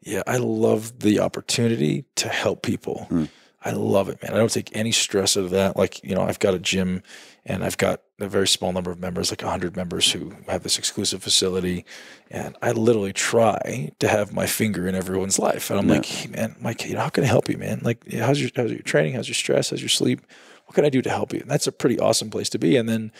Yeah, I love the opportunity to help people. Hmm. I love it, man. I don't take any stress out of that. Like, you know, I've got a gym and I've got a very small number of members, like 100 members who have this exclusive facility. And I literally try to have my finger in everyone's life. And I'm like, hey, man, Mike, you know, how can I help you, man? Like, how's your, how's your training? How's your stress? How's your sleep? What can I do to help you? And that's a pretty awesome place to be. And then,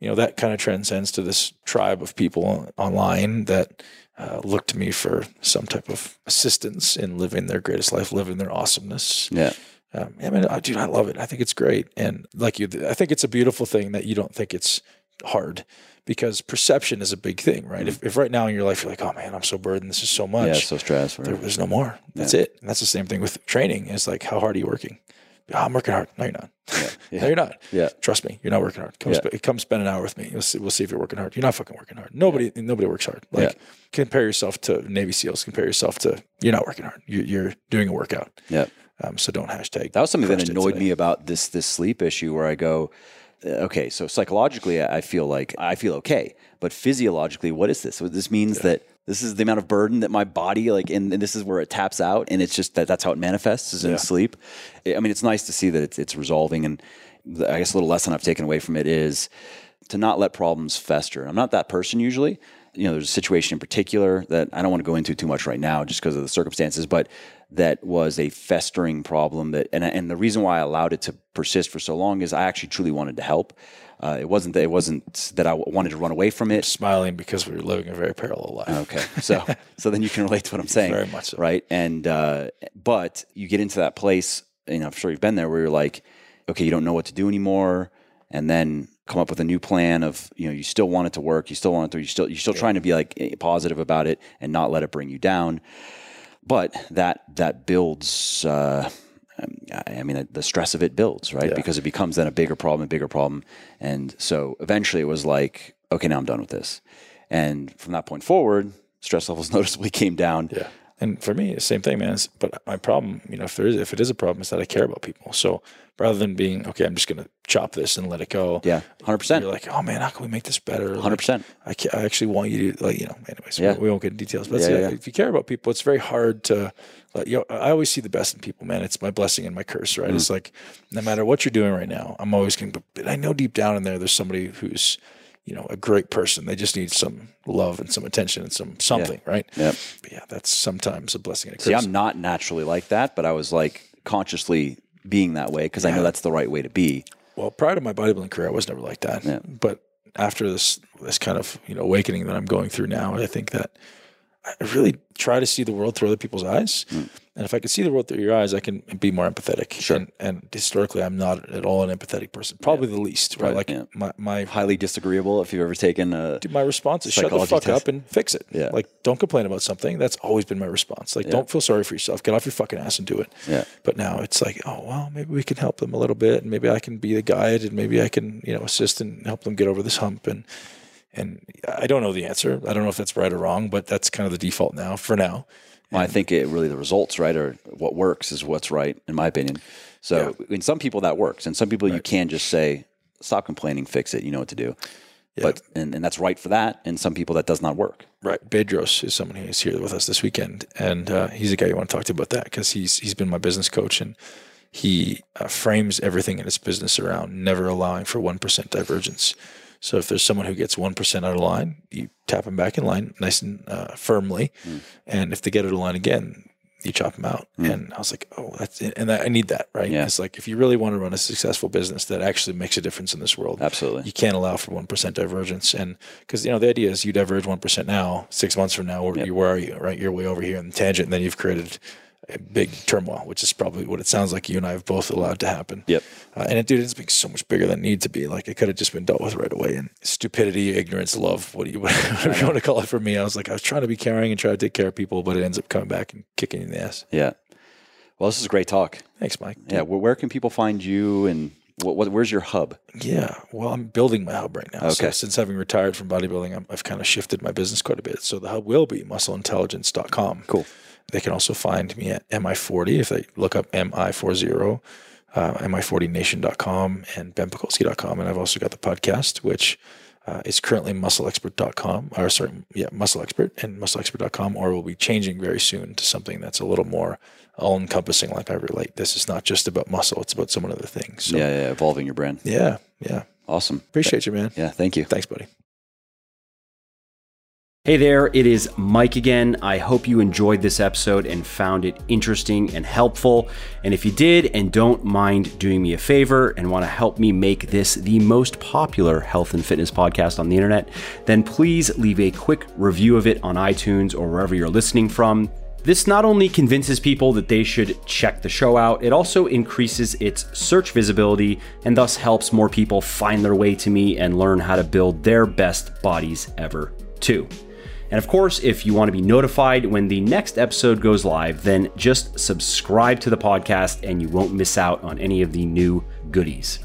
you know, that kind of transcends to this tribe of people online that uh, look to me for some type of assistance in living their greatest life, living their awesomeness. yeah. Um, I mean, I, dude, I love it. I think it's great, and like you, I think it's a beautiful thing that you don't think it's hard because perception is a big thing, right? If, if right now in your life you're like, oh man, I'm so burdened, this is so much. Yeah, so stressful. there, there's no more. That's it. And that's the same thing with training. It's like, how hard are you working? "Oh, I'm working hard. No, you're not. Yeah. no, you're not. Yeah. Trust me, you're not working hard. Come, Yeah. sp- come spend an hour with me. We'll see, we'll see if you're working hard. You're not fucking working hard. Nobody, nobody works hard. Like, Yeah. compare yourself to Navy SEALs. Compare yourself to you're not working hard. You're, you're doing a workout. Yeah. Um, so don't hashtag. That was something that annoyed today. me about this this sleep issue where I go, uh, okay, so psychologically I feel like I feel okay, but physiologically, what is this? So this means that this is the amount of burden that my body like, and, and this is where it taps out, and it's just that that's how it manifests is in Yeah. sleep. I mean, it's nice to see that it's it's resolving, and I guess a little lesson I've taken away from it is to not let problems fester. I'm not that person usually. You know, there's a situation in particular that I don't want to go into too much right now just because of the circumstances, but that was a festering problem that and and the reason why I allowed it to persist for so long is I actually truly wanted to help. Uh, it wasn't that it wasn't that I wanted to run away from it. Smiling because we were living a very parallel life. Okay, so so then you can relate to what I'm saying, Very much so. right? And uh, but you get into that place, and I'm sure you've been there where you're like, okay, you don't know what to do anymore, and then come up with a new plan of you know you still want it to work, you still want it to, you still you're still trying to be like eh, positive about it and not let it bring you down, but that that builds. Uh, I mean, the stress of it builds, right? Yeah. Because it becomes then a bigger problem, a bigger problem. And so eventually it was like, okay, now I'm done with this. And from that point forward, stress levels noticeably came down. Yeah. And for me, same thing, man. It's- But my problem, you know, if there is, if it is a problem, is that I care about people. So rather than being okay, I'm just going to chop this and let it go. Yeah, 100%. You're like, oh man, how can we make this better? Like, 100%. I, I actually want you to like, you know. Anyways, Yeah. we, we won't get into details. But Yeah, yeah, if you care about people, it's very hard to. Like, you know, I always see the best in people, man. It's my blessing and my curse, right? Mm. It's like no matter what you're doing right now, I'm always going. to But I know deep down in there, there's somebody who's, you know, a great person. They just need some love and some attention and some something, right? Yep. But yeah, that's sometimes a blessing and a. See, I'm not naturally like that, but I was like consciously being that way because I know that's the right way to be. well, prior to my bodybuilding career, I was never like that. Yeah. But after this this kind of you know awakening that I'm going through now, I think that I really try to see the world through other people's eyes. Hmm. And if I can see the world through your eyes, I can be more empathetic. Sure. And, and historically, I'm not at all an empathetic person. Probably the least, right? Right, Like yeah. my my Highly disagreeable if you've ever taken a. Dude, my response is shut the fuck test. up and fix it. Yeah. Like, don't complain about something. That's always been my response. Like, don't feel sorry for yourself. Get off your fucking ass and do it. Yeah. But now it's like, oh, well, maybe we can help them a little bit. And maybe I can be the guide and maybe I can, you know, assist and help them get over this hump. And, and I don't know the answer. I don't know if that's right or wrong, but that's kind of the default now for now. Well, I think it really the results, right, or what works is what's right, in my opinion. So, in some people that works, and some people you can just say, "Stop complaining, fix it." You know what to do. But and, and that's right for that. And some people that does not work. Right. Bedros is someone who's here with us this weekend, and uh, he's the guy you want to talk to about that because he's he's been my business coach and he uh, frames everything in his business around never allowing for one percent divergence. So if there's someone who gets one percent out of line, you tap them back in line nice and uh, firmly, and if they get out of line again, you chop them out. And I was like, oh, that's it. and I need that, right? Yeah. It's like if you really want to run a successful business that actually makes a difference in this world, Absolutely. you can't allow for one percent divergence. And because you know the idea is you diverge one percent now, six months from now, where, you, where are you? Right, you're way over here in the tangent, and then you've created big turmoil, which is probably what it sounds like you and I have both allowed to happen. Yep. Uh, and it, dude, it's being so much bigger than it needs to be. Like it could have just been dealt with right away. And stupidity, ignorance, love, what do you, whatever you want to call it for me. I was like, I was trying to be caring and try to take care of people, but it ends up coming back and kicking you in the ass. Yeah. Well, this is a great talk. Thanks, Mike. Yeah. Where, where can people find you, and what, what where's your hub? Yeah, well, I'm building my hub right now. So Okay. since having retired from bodybuilding, I'm, I've kind of shifted my business quite a bit. So the hub will be muscleintelligence.com. Cool. They can also find me at MI40 if they look up MI40, uh, MI40nation.com and benpakulski.com. And I've also got the podcast, which uh, is currently muscleexpert.com, or sorry, yeah, muscle expert and muscleexpert.com, or will be changing very soon to something that's a little more all encompassing, like I relate. This is not just about muscle, it's about so many other things. So, Yeah, yeah. Evolving your brand. yeah, yeah. Awesome. Appreciate you, man. Yeah. Thank you. Thanks, buddy. Hey there, it is Mike again. I hope you enjoyed this episode and found it interesting and helpful. And if you did and don't mind doing me a favor and want to help me make this the most popular health and fitness podcast on the internet, then please leave a quick review of it on iTunes or wherever you're listening from. This not only convinces people that they should check the show out, it also increases its search visibility and thus helps more people find their way to me and learn how to build their best bodies ever, too. And of course, if you want to be notified when the next episode goes live, then just subscribe to the podcast and you won't miss out on any of the new goodies.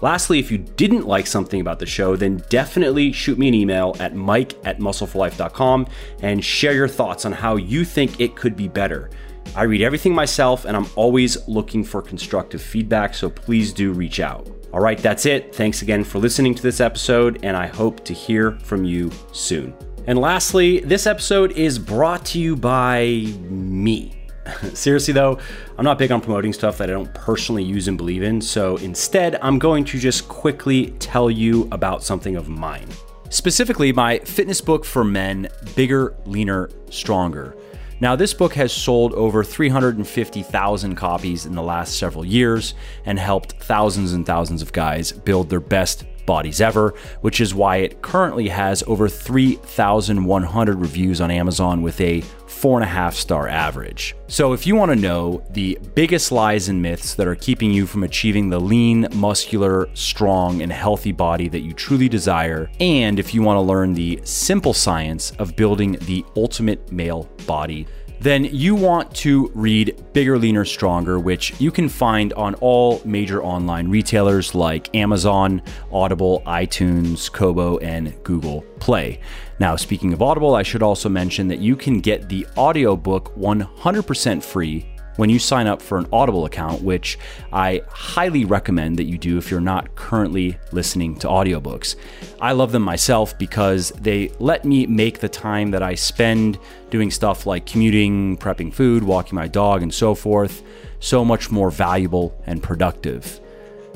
Lastly, if you didn't like something about the show, then definitely shoot me an email at mike at muscleforlife.com and share your thoughts on how you think it could be better. I read everything myself and I'm always looking for constructive feedback, so please do reach out. All right, that's it. Thanks again for listening to this episode, and I hope to hear from you soon. And lastly, this episode is brought to you by me. Seriously, though, I'm not big on promoting stuff that I don't personally use and believe in, so instead, I'm going to just quickly tell you about something of mine. Specifically, my fitness book for men, Bigger, Leaner, Stronger. Now, this book has sold over 350,000 copies in the last several years and helped thousands and thousands of guys build their best bodies ever, which is why it currently has over 3,100 reviews on Amazon with a four and a half star average. So, if you want to know the biggest lies and myths that are keeping you from achieving the lean, muscular, strong, and healthy body that you truly desire, and if you want to learn the simple science of building the ultimate male body, then you want to read Bigger, Leaner, Stronger, which you can find on all major online retailers like Amazon, Audible, iTunes, Kobo, and Google Play. Now, speaking of Audible, I should also mention that you can get the audiobook 100% free when you sign up for an Audible account, which I highly recommend that you do if you're not currently listening to audiobooks. I love them myself because they let me make the time that I spend doing stuff like commuting, prepping food, walking my dog, and so forth so much more valuable and productive.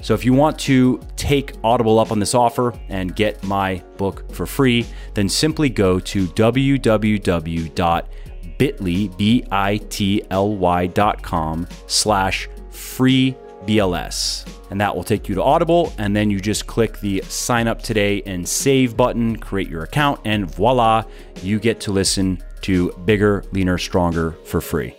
So if you want to take Audible up on this offer and get my book for free, then simply go to www bit.ly, B-I-T-L-Y dot com slash free BLS. And that will take you to Audible. And then you just click the sign up today and save button, create your account, and voila, you get to listen to Bigger, Leaner, Stronger for free.